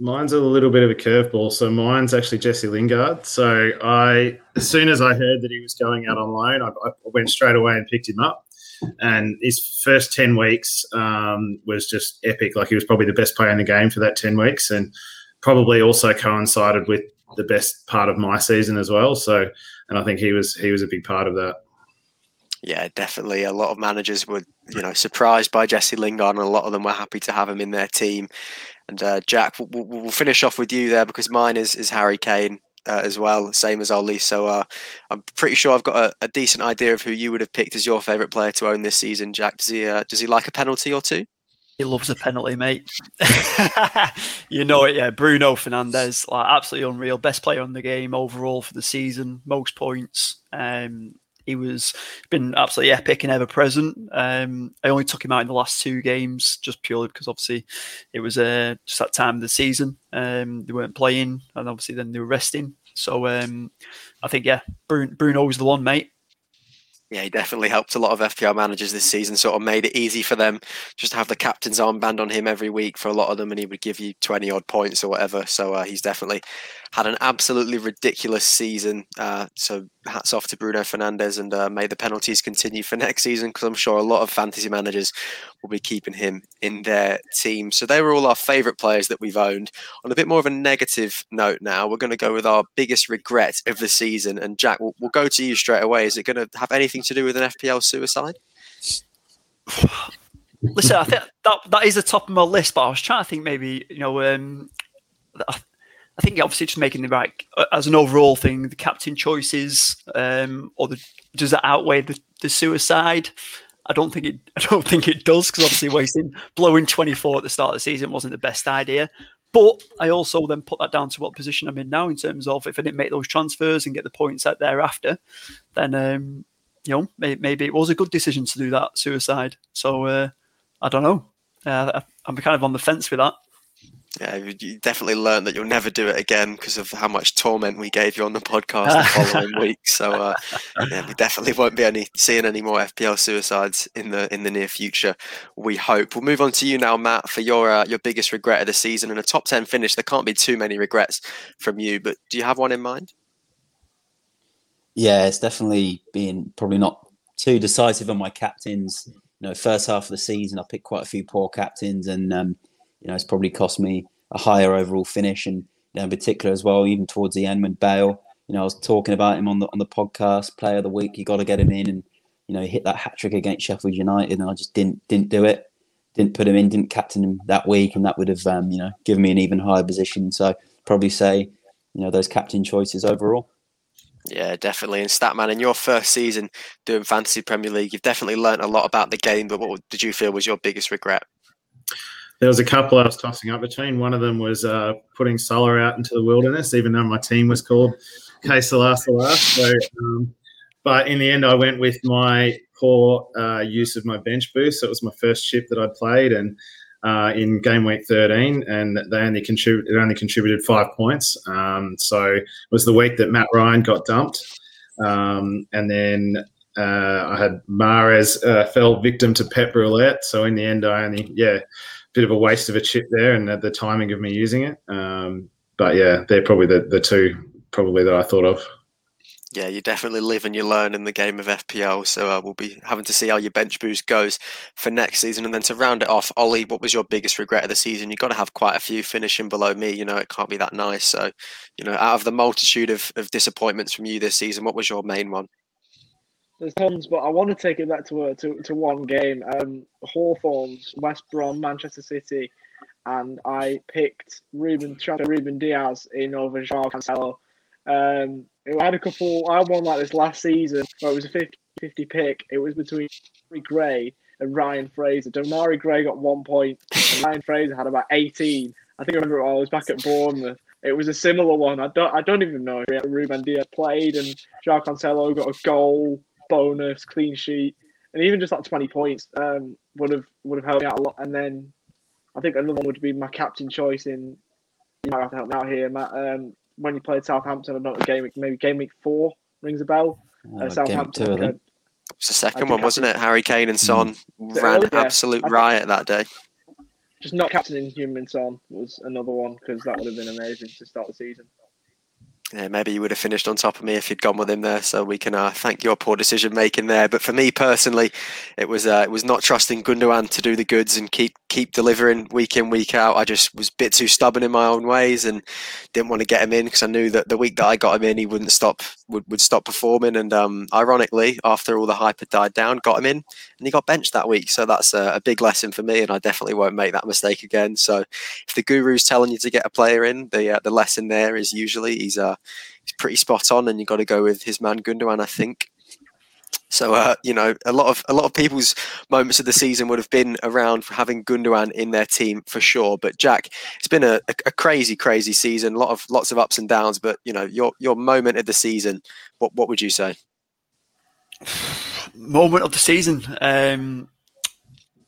Mine's a little bit of a curveball. So mine's actually Jesse Lingard. So I, as soon as I heard that he was going out on loan, I, I went straight away and picked him up and his first 10 weeks um, was just epic. Like he was probably the best player in the game for that 10 weeks and probably also coincided with the best part of my season as well. So, and I think he was, he was a big part of that. Yeah, definitely. A lot of managers were, you know, surprised by Jesse Lingard, and a lot of them were happy to have him in their team. And uh, Jack, we'll, we'll, finish off with you there because mine is is Harry Kane uh, as well, same as Ollie. So uh, I'm pretty sure I've got a, a, decent idea of who you would have picked as your favourite player to own this season. Jack, does he uh, does he like a penalty or two? He loves a penalty, mate. you know it, yeah. Bruno Fernandes, like absolutely unreal, best player on the game overall for the season, most points. Um, he was been absolutely epic and ever present. Um, I only took him out in the last two games just purely because obviously it was uh, just that time of the season. Um, they weren't playing, and obviously then they were resting. So um, I think yeah, Bruno, Bruno was the one, mate. Yeah, he definitely helped a lot of FPL managers this season. Sort of made it easy for them just to have the captain's armband on him every week for a lot of them, and he would give you twenty odd points or whatever. So uh, he's definitely had an absolutely ridiculous season. Uh, so hats off to Bruno Fernandes and uh, may the penalties continue for next season because I'm sure a lot of fantasy managers will be keeping him in their team. So they were all our favourite players that we've owned. On a bit more of a negative note now, we're going to go with our biggest regret of the season. And Jack, we'll, we'll go to you straight away. Is it going to have anything to do with an FPL suicide? Listen, I think that that is the top of my list, but I was trying to think maybe you know um, I think obviously just making the right uh, as an overall thing, the captain choices, um, or the, does that outweigh the, the suicide? I don't think it. I don't think it does because obviously wasting blowing twenty four at the start of the season wasn't the best idea. But I also then put that down to what position I'm in now in terms of if I didn't make those transfers and get the points out thereafter, then um, you know maybe, maybe, it was a good decision to do that suicide. So uh, I don't know. Uh, I'm kind of on the fence with that yeah, you definitely learned that you'll never do it again because of how much torment we gave you on the podcast the following week. So uh, yeah, we definitely won't be any seeing any more FPL suicides in the in the near future. We hope. We'll move on to you now, Matt, for your uh, your biggest regret of the season and a top ten finish. There can't be too many regrets from you, but do you have one in mind? Yeah, it's definitely been probably not too decisive on my captains. You know, first half of the season, I picked quite a few poor captains, and um, you know, it's probably cost me a higher overall finish, and you know, in particular as well, even towards the end when Bale, you know, I was talking about him on the on the podcast, Player of the Week. You got to get him in, and you know, he hit that hat trick against Sheffield United, and I just didn't didn't do it. Didn't put him in, didn't captain him that week, and that would have um, you know given me an even higher position. So probably say, you know, those captain choices overall. Yeah, definitely. And Statman, in your first season doing fantasy Premier League, you've definitely learned a lot about the game. But what did you feel was your biggest regret? There was a couple I was tossing up between. One of them was uh, putting Salah out into the wilderness, even though my team was called K Salah Salah. So, um, but in the end, I went with my poor uh, use of my bench boost. It was my first chip that I played, and uh, in game week 13, and they only contributed. Only contributed five points. Um, so it was the week that Matt Ryan got dumped, um, and then uh, I had Mahrez uh, fell victim to Pep Roulette. So in the end, I only yeah bit of a waste of a chip there and the timing of me using it. Um, but yeah, they're probably the, the two probably that I thought of. Yeah, you definitely live and you learn in the game of FPL. So uh, we'll be having to see how your bench boost goes for next season. And then to round it off, Ollie, what was your biggest regret of the season? You've got to have quite a few finishing below me. You know, it can't be that nice. So, you know, out of the multitude of, of disappointments from you this season, what was your main one? There's tons, but I want to take it back to uh, to, to one game. Um, Hawthorns, West Brom, Manchester City, and I picked Ruben transfer Ruben Dias in over Joao Cancelo. Um, I had a couple. I won like this last season where it was a 50-50 pick. It was between Gray and Ryan Fraser. Demarai Gray got one point, Ryan Fraser had about 18. I think I remember I was back at Bournemouth. It was a similar one. I don't. I don't even know if Ruben Dias played and Joao Cancelo got a goal bonus, clean sheet, and even just like twenty points um, would have would have helped me out a lot. And then I think another one would be my captain choice in. You might have to help me out here, Matt. Um, when you played Southampton, I don't know game week, maybe game week four rings a bell. Uh, uh, Southampton. Two, it was the second one, wasn't it? Harry Kane and Son mm. ran yeah, absolute riot that day. Just not captaining Heung-min Son was another one because that would have been amazing to start the season yeah, maybe you would have finished on top of me if you'd gone with him there. So we can uh, thank your poor decision making there. But for me personally, it was uh, it was not trusting Gundogan to do the goods and keep keep delivering week in week out. I just was a bit too stubborn in my own ways and didn't want to get him in because I knew that the week that I got him in, he wouldn't stop would, would stop performing. And um, ironically, after all the hype had died down, got him in and he got benched that week. So that's a, a big lesson for me, and I definitely won't make that mistake again. So if the guru's telling you to get a player in, the uh, the lesson there is usually he's uh, he's pretty spot on, and you've got to go with his man Gundogan, I think. So uh, you know, a lot of a lot of people's moments of the season would have been around having Gundogan in their team for sure. But Jack, it's been a, a, crazy, crazy season. A lot of lots of ups and downs. But you know, your your moment of the season, what what would you say? Moment of the season. Um,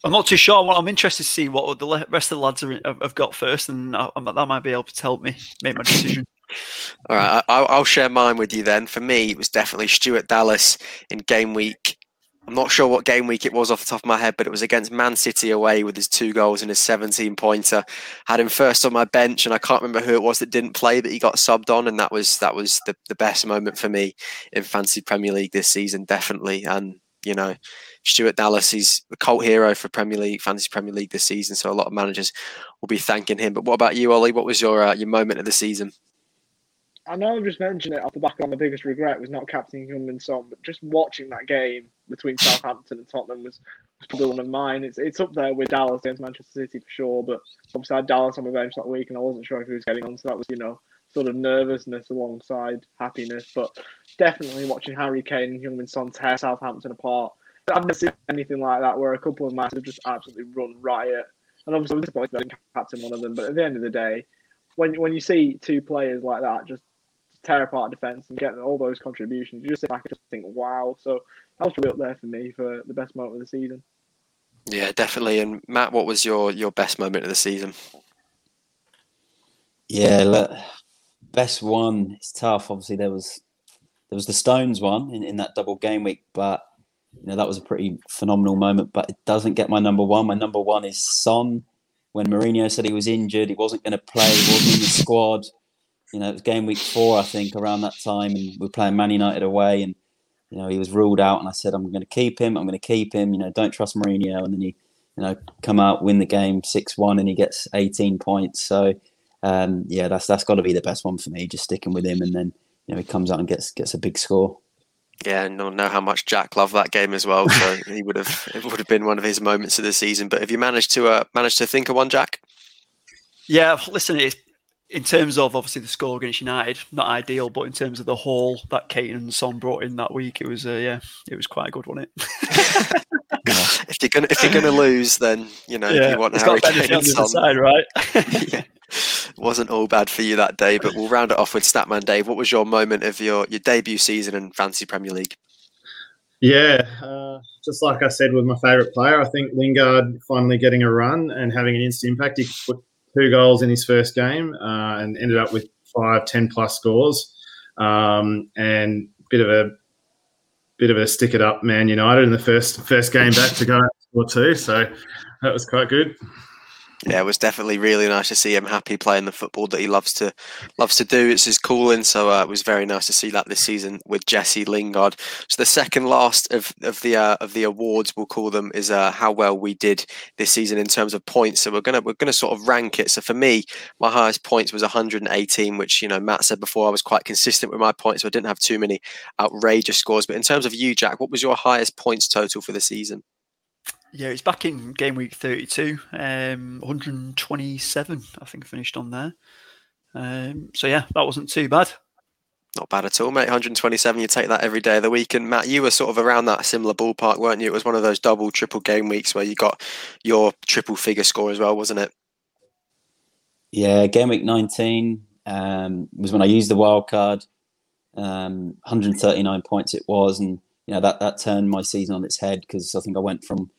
I'm not too sure. I'm interested to see what the rest of the lads are, have got first, and I, that might be able to help me make my decision. All right, I'll, I'll share mine with you then. For me, it was definitely Stuart Dallas in game week I'm not sure what game week it was off the top of my head, but it was against Man City away with his two goals and his 17 pointer. Had him first on my bench, and I can't remember who it was that didn't play, but he got subbed on, and that was that was the, the best moment for me in fantasy Premier League this season, definitely. And you know, Stuart Dallas, he's a cult hero for Premier League, fantasy Premier League this season. So a lot of managers will be thanking him. But what about you, Ollie? What was your uh, your moment of the season? I know I've just mentioned it off the back of my biggest regret was not captaining Heung-min Son, but just watching that game between Southampton and Tottenham was, was probably one of mine. It's it's up there with Dallas against Manchester City for sure, but obviously I had Dallas on my bench that week and I wasn't sure if he was getting on, so that was, you know, sort of nervousness alongside happiness. But definitely watching Harry Kane and Heung-min Son tear Southampton apart. I've never seen anything like that where a couple of matches have just absolutely run riot. And obviously, I'm disappointed I didn't captain one of them. But at the end of the day, when when you see two players like that just tear apart defense and get all those contributions, you just sit back and just think, wow. So that was probably up there for me for the best moment of the season. Yeah, definitely. And Matt, what was your your best moment of the season? Yeah, look, best one. It's tough. Obviously, there was there was the Stones one in, in that double game week, but you know that was a pretty phenomenal moment. But it doesn't get my number one. My number one is Son. When Mourinho said he was injured, he wasn't going to play, he wasn't in the squad. You know, it was game week four, I think, around that time, and we we're playing Man United away, and you know he was ruled out. And I said, I'm going to keep him. I'm going to keep him. You know, don't trust Mourinho. And then he, you know, come out, win the game six one, and he gets 18 points. So um, yeah, that's that's got to be the best one for me. Just sticking with him, and then you know he comes out and gets gets a big score. Yeah, and I know how much Jack loved that game as well. So he would have it would have been one of his moments of the season. But have you managed to uh, managed to think of one, Jack? Yeah, listen, it's, in terms of obviously the score against United, not ideal, but in terms of the haul that Kane and Son brought in that week, it was uh, yeah, it was quite a good, wasn't it? if you're gonna if you're gonna lose, then you know yeah, you want it's Harry Kane and Son. Side, right? yeah. Wasn't all bad for you that day, but we'll round it off with Statman Dave. What was your moment of your your debut season in fancy Premier League? Yeah, uh, just like I said with my favourite player, I think Lingard finally getting a run and having an instant impact. He put two goals in his first game uh, and ended up with five, 10 plus scores. Um, and bit of a bit of a stick it up Man United in the first first game back to go score two. So that was quite good yeah, it was definitely really nice to see him happy playing the football that he loves to loves to do. It's his calling, so uh, it was very nice to see that this season with Jesse Lingard. So the second last of of the uh, of the awards, we'll call them, is uh, how well we did this season in terms of points. So we're gonna we're gonna sort of rank it. So for me, my highest points was 118, which you know Matt said before I was quite consistent with my points, so I didn't have too many outrageous scores. But in terms of you, Jack, what was your highest points total for the season? Yeah, it's back in game week 32, um, 127, I think, finished on there. Um, so, yeah, that wasn't too bad. Not bad at all, mate. 127, you take that every day of the week. And Matt, you were sort of around that similar ballpark, weren't you? It was one of those double, triple game weeks where you got your triple figure score as well, wasn't it? Yeah, game week 19 um, was when I used the wild card. Um, 139 points it was. And, you know, that, that turned my season on its head because I think I went from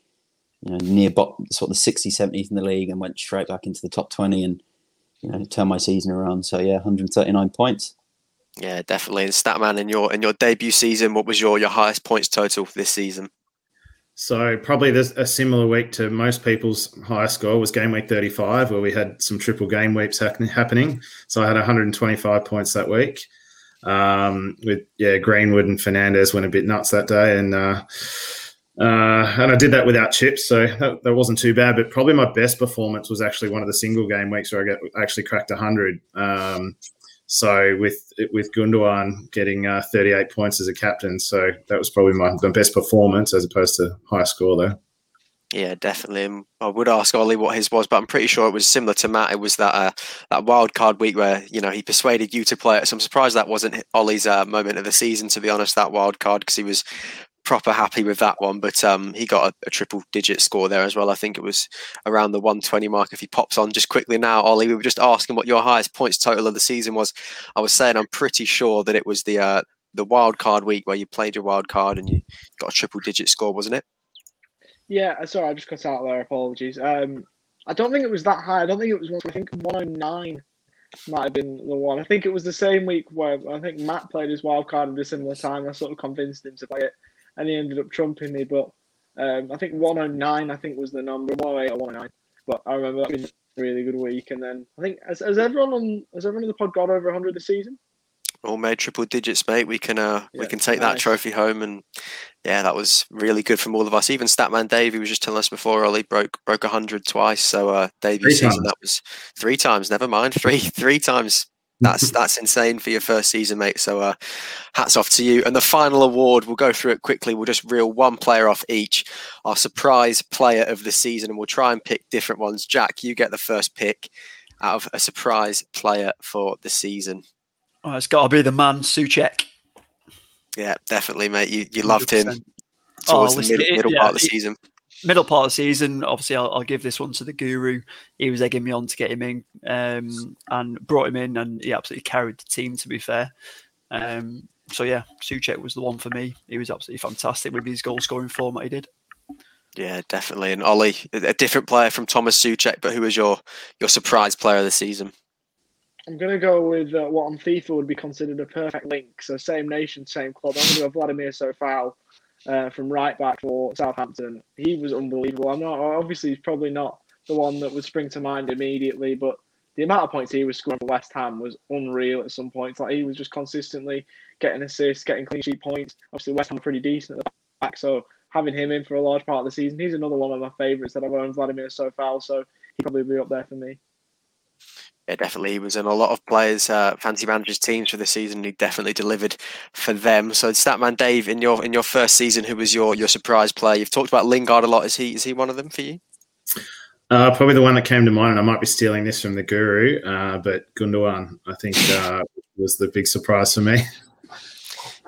you know, near bottom, sort of the 60s, 70s in the league and went straight back into the top 20 and, you know, turned my season around. So, yeah, 139 points. Yeah, definitely. And Statman, in your in your debut season, what was your, your highest points total for this season? So probably there's a similar week to most people's highest score was game week 35, where we had some triple game weeks happening. So I had 125 points that week. Um, with yeah, Greenwood and Fernandes went a bit nuts that day, and uh, uh, and I did that without chips, so that, that, wasn't too bad. But probably my best performance was actually one of the single game weeks where I actually cracked 100. Um, so with with Gundogan getting uh, 38 points as a captain, so that was probably my, my best performance as opposed to high score though. Yeah, definitely. I would ask Ollie what his was, but I'm pretty sure it was similar to Matt. It was that uh, that wild card week where you know he persuaded you to play it. So I'm surprised that wasn't Ollie's uh, moment of the season, to be honest. That wild card because he was proper happy with that one. But um, he got a, a, triple digit score there as well. I think it was around the 120 mark. If he pops on just quickly now, Ollie, we were just asking what your highest points total of the season was. I was saying I'm pretty sure that it was the uh, the wild card week where you played your wild card and you got a triple digit score, wasn't it? Yeah, uh, sorry, I just cut out there. Apologies. Um, I don't think it was that high. I don't think it was. I think 109 might have been the one. I think it was the same week where I think Matt played his wild card at a similar time. I sort of convinced him to play it and he ended up trumping me. But um, I think 109, I think was the number 108 or 109. But I remember that being a really good week. And then I think has, has everyone on has everyone in the pod got over 100 this season? all made triple digits, mate. We can uh, Yeah, we can take that trophy home, and yeah, that was really good from all of us. Even Statman Dave, he was just telling us before, Ollie broke broke hundred twice. So uh, Three season times. that was three times. Never mind, three three times. That's that's insane for your first season, mate. So uh, hats off to you. And the final award, we'll go through it quickly. We'll just reel one player off each. Our surprise player of the season, and we'll try and pick different ones. Jack, you get the first pick out of a surprise player for the season. Oh, it's got to be the man, Soucek. Yeah, definitely, mate. You you loved him 100%. towards Oh, the mid- it- middle yeah, part of the it- season. Middle part of the season, obviously, I'll, I'll give this one to the guru. He was egging me on to get him in um, and brought him in, and he absolutely carried the team, to be fair. Um, so, yeah, Soucek was the one for me. He was absolutely fantastic with his goal scoring form that he did. Yeah, definitely. And Ollie, a a different player from Thomas Soucek, but who was your your surprise player of the season? I'm going to go with uh, what on FIFA would be considered a perfect link. So same nation, same club. I'm going to go Vladimir Coufal uh, from right back for Southampton. He was unbelievable. I'm not obviously he's probably not the one that would spring to mind immediately, but the amount of points he was scoring for West Ham was unreal at some points. Like he was just consistently getting assists, getting clean sheet points. Obviously West Ham pretty decent at the back, so having him in for a large part of the season, he's another one of my favourites that I've owned, Vladimir Coufal. So he'd probably be up there for me. Yeah, definitely. He was in a lot of players' uh, fancy managers teams for the season. He definitely delivered for them. So, Statman Dave, in your in your first season, who was your your surprise player? You've talked about Lingard a lot. Is he is he one of them for you? Uh, probably the one that came to mind, and I might be stealing this from the guru, uh, but Gundogan, I think, uh, was the big surprise for me.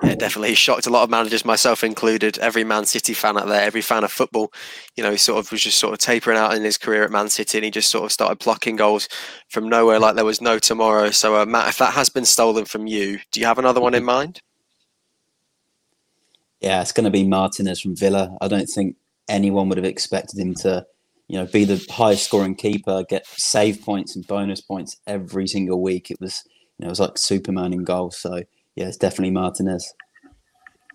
Yeah, definitely. Shocked a lot of managers, myself included. Every Man City fan out there, every fan of football, you know, he sort of was just sort of tapering out in his career at Man City, and he just sort of started blocking goals from nowhere like there was no tomorrow. So, uh, Matt, if that has been stolen from you, do you have another one in mind? Yeah, it's going to be Martinez from Villa. I don't think anyone would have expected him to, you know, be the highest scoring keeper, get save points and bonus points every single week. It was, you know, it was like Superman in goal. So yeah, it's definitely Martinez.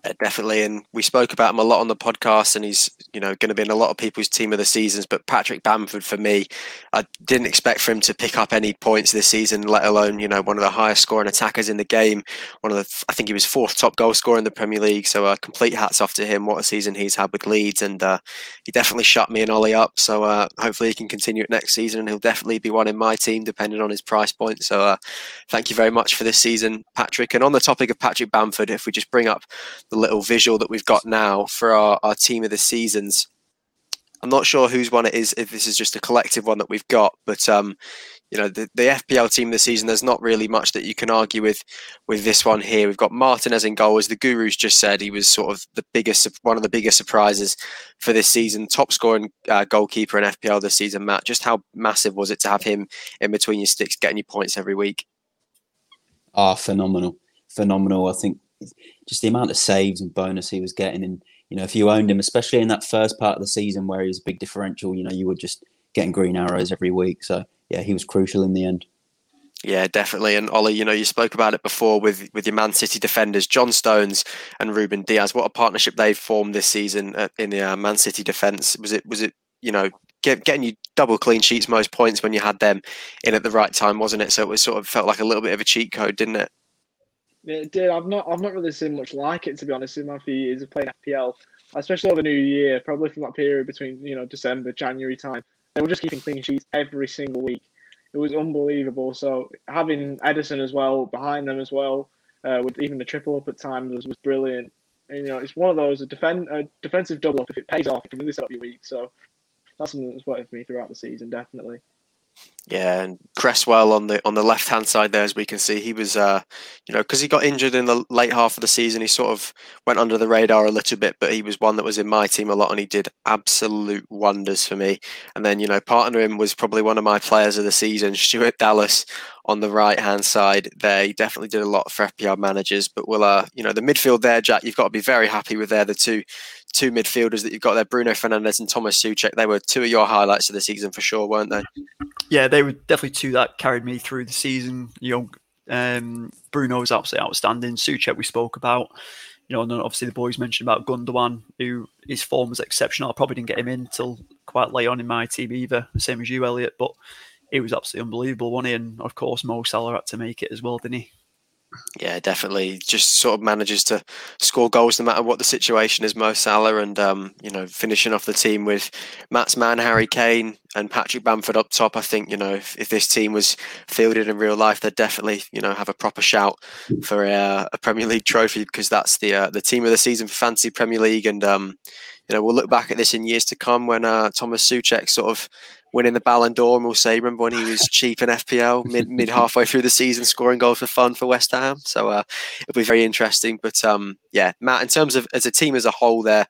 Uh, definitely, and we spoke about him a lot on the podcast, and he's you know going to be in a lot of people's team of the seasons. But Patrick Bamford, for me, I didn't expect for him to pick up any points this season, let alone you know one of the highest scoring attackers in the game. One of the, I think he was fourth top goal scorer in the Premier League. So uh, complete hats off to him. What a season he's had with Leeds, and uh, he definitely shut me and Ollie up. So uh, hopefully he can continue it next season, and he'll definitely be one in my team, depending on his price point. So uh, thank you very much for this season, Patrick. And on the topic of Patrick Bamford, if we just bring up the little visual that we've got now for our, our team of the seasons. I'm not sure whose one it is, if this is just a collective one that we've got, but um, you know, the, the FPL team of the season, there's not really much that you can argue with with this one here. We've got Martinez in goal, as the gurus just said, he was sort of the biggest, one of the biggest surprises for this season. Top scoring uh, goalkeeper in FPL this season, Matt. Just how massive was it to have him in between your sticks, getting your points every week? Ah, phenomenal, phenomenal. I think just the amount of saves and bonus he was getting, and you know, if you owned him, especially in that first part of the season where he was a big differential, you know, you were just getting green arrows every week. So yeah, he was crucial in the end. Yeah, definitely. And Ollie, you know, you spoke about it before with with your Man City defenders, John Stones and Ruben Dias. What a partnership they've formed this season uh, in the uh, Man City defence. Was it? Was it? You know, get, getting you double clean sheets, most points when you had them in at the right time, wasn't it? So it was sort of felt like a little bit of a cheat code, didn't it? It did. I've not I've not really seen much like it to be honest in my few years of playing FPL, especially over the new year, probably from that period between you know December, January time. They were just keeping clean sheets every single week. It was unbelievable. So having Ederson as well behind them as well, uh, with even the triple up at times was, was brilliant. And, you know, it's one of those a defend a defensive double up if it pays off, it can really set up your week. So that's something that's worked for me throughout the season, definitely. Yeah, and Cresswell on the on the left hand side there, as we can see, he was, uh, you know, because he got injured in the late half of the season, he sort of went under the radar a little bit. But he was one that was in my team a lot, and he did absolute wonders for me. And then, you know, partner him was probably one of my players of the season, Stuart Dallas on the right hand side there. He definitely did a lot for FPL managers. But we'll, uh, you know, the midfield there, Jack, you've got to be very happy with there. The two two midfielders that you've got there, Bruno Fernandes and Thomas Soucek. They were two of your highlights of the season for sure, weren't they? Yeah, they were definitely two that carried me through the season. You know, um, Bruno was absolutely outstanding. Soucek we spoke about. you know, and then obviously the boys mentioned about Gundogan, who his form was exceptional. I probably didn't get him in until quite late on in my team either, same as you, Elliot. But it was absolutely unbelievable, wasn't he? And of course, Mo Salah had to make it as well, didn't he? Yeah, definitely. Just sort of manages to score goals no matter what the situation is. Mo Salah, and um, you know, finishing off the team with Matt's man Harry Kane and Patrick Bamford up top. I think you know, if, if this team was fielded in real life, they'd definitely you know have a proper shout for a, a Premier League trophy because that's the uh, the team of the season for Fantasy Premier League. And um, you know, we'll look back at this in years to come when uh, Thomas Soucek sort of winning the Ballon d'Or. And we'll say, remember when he was cheap in FPL mid mid halfway through the season, scoring goals for fun for West Ham. So uh, it'll be very interesting. But um, yeah, Matt, in terms of as a team as a whole, there,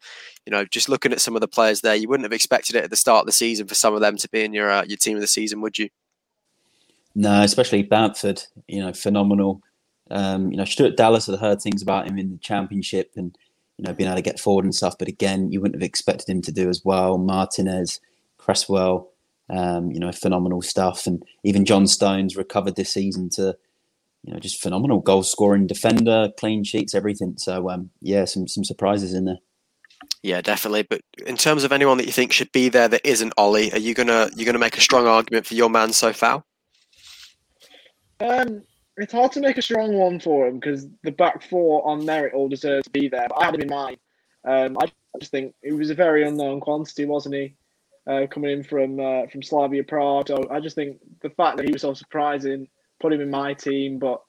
you know, just looking at some of the players there, you wouldn't have expected it at the start of the season for some of them to be in your uh, your team of the season, would you? No, especially Bamford. You know, phenomenal. Um, you know, Stuart Dallas had heard things about him in the championship and you know being able to get forward and stuff. But again, you wouldn't have expected him to do as well. Martinez, Cresswell, um, you know, phenomenal stuff. And even John Stones recovered this season to, you know, just phenomenal goal scoring defender, clean sheets, everything. So um, yeah, some some surprises in there. Yeah, definitely. But in terms of anyone that you think should be there that isn't Ollie, are you gonna you gonna make a strong argument for your man Coufal? Um, it's hard to make a strong one for him because the back four on merit all deserve to be there. But I had him in mind. Um, I just think he was a very unknown quantity, wasn't he? Uh, coming in from uh, from Slavia Prague. So I just think the fact that he was so surprising put him in my team. But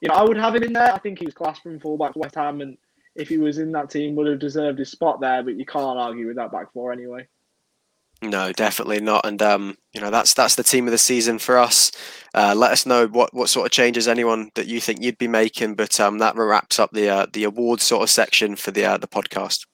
you know, I would have him in there. I think he was class from fullback West Ham, and if he was in that team, would have deserved his spot there. But you can't argue with that back four anyway. No, definitely not. And um, you know, that's that's the team of the season for us. Uh, let us know what, what sort of changes anyone that you think you'd be making. But um, that wraps up the uh, the awards sort of section for the uh, the podcast.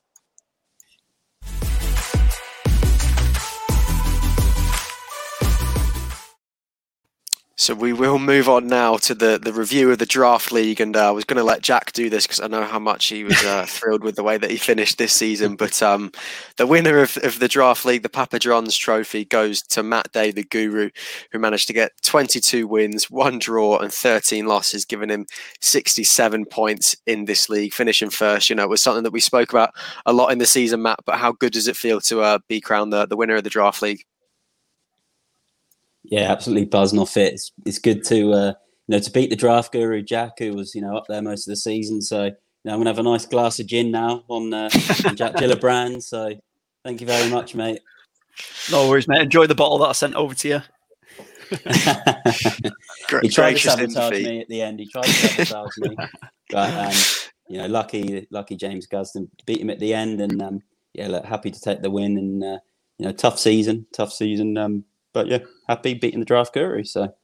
So we will move on now to the, the review of the draft league, and uh, I was going to let Jack do this because I know how much he was uh, thrilled with the way that he finished this season. But um, the winner of, of the draft league, the Papa John's Trophy, goes to Matt Day, the Guru, who managed to get 22 wins, one draw, and 13 losses, giving him 67 points in this league, finishing first. You know, it was something that we spoke about a lot in the season, Matt. But how good does it feel to uh, be crowned the, the winner of the draft league? Yeah, absolutely buzzing off it. It's, it's good to uh, you know to beat the draft guru Jack, who was you know up there most of the season. So you know, I'm gonna have a nice glass of gin now on, uh, on Jack Gillibrand. So thank you very much, mate. No worries, mate. Enjoy the bottle that I sent over to you. he tried to sabotage me at the end. He tried to sabotage me, but um, you know, lucky, lucky James Gusden beat him at the end, and um, yeah, look, happy to take the win. And uh, you know, tough season, tough season. Um, but yeah, happy beating the draft guru. So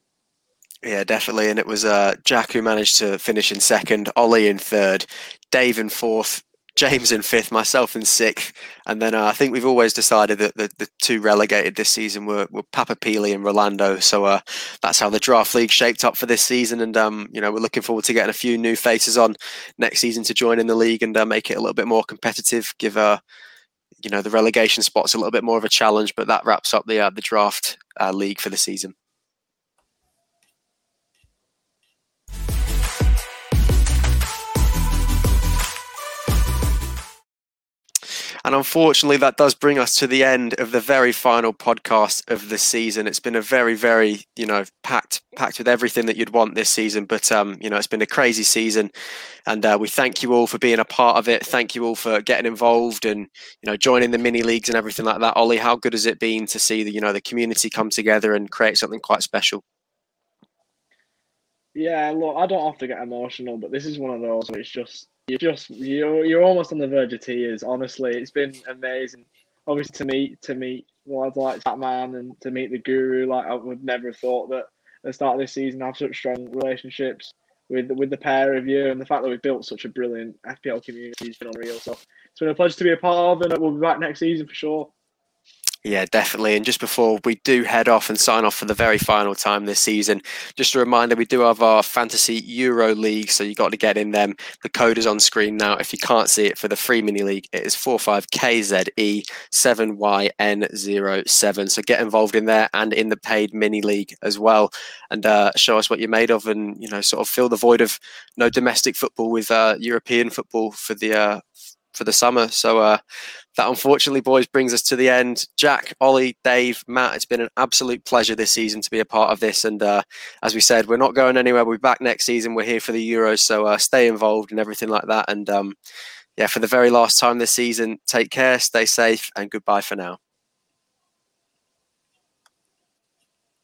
yeah, definitely. And it was uh, Jack who managed to finish in second, Ollie in third, Dave in fourth, James in fifth, myself in sixth, and then uh, I think we've always decided that the, the two relegated this season were, were Papa Pili and Rolando. So uh, that's how the draft league shaped up for this season, and um, you know we're looking forward to getting a few new faces on next season to join in the league and uh, make it a little bit more competitive. Give uh, you know the relegation spot's a little bit more of a challenge, but that wraps up the uh, the draft uh, league for the season. And unfortunately, that does bring us to the end of the very final podcast of the season. It's been a very, very, you know, packed, packed with everything that you'd want this season. But um, you know, it's been a crazy season, and uh, we thank you all for being a part of it. Thank you all for getting involved and you know joining the mini leagues and everything like that. Ollie, how good has it been to see the you know the community come together and create something quite special? Yeah, look, I don't have to get emotional, but this is one of those where it's just you're just you're you're almost on the verge of tears. Honestly, it's been amazing. Obviously, to meet to meet lads like Batman and to meet the Guru, like I would never have thought that at the start of this season have such strong relationships with with the pair of you, and the fact that we've built such a brilliant FPL community has been unreal. So it's been a pleasure to be a part of, and we'll be back next season for sure. Yeah, definitely. And just before we do head off and sign off for the very final time this season, just a reminder we do have our Fantasy Euro League, so you got to get in them. The code is on screen now. If you can't see it for the free mini league, it is 45KZE7YN07. So get involved in there and in the paid mini league as well, and uh, show us what you're made of, and you know, sort of fill the void of no domestic football with uh, European football for the uh, for the summer. So uh, that unfortunately, boys, brings us to the end. Jack, Ollie, Dave, Matt, it's been an absolute pleasure this season to be a part of this. And uh, as we said, we're not going anywhere. We'll be back next season. We're here for the Euros, so uh, stay involved and everything like that. And um, yeah, for the very last time this season, take care, stay safe, and goodbye for now.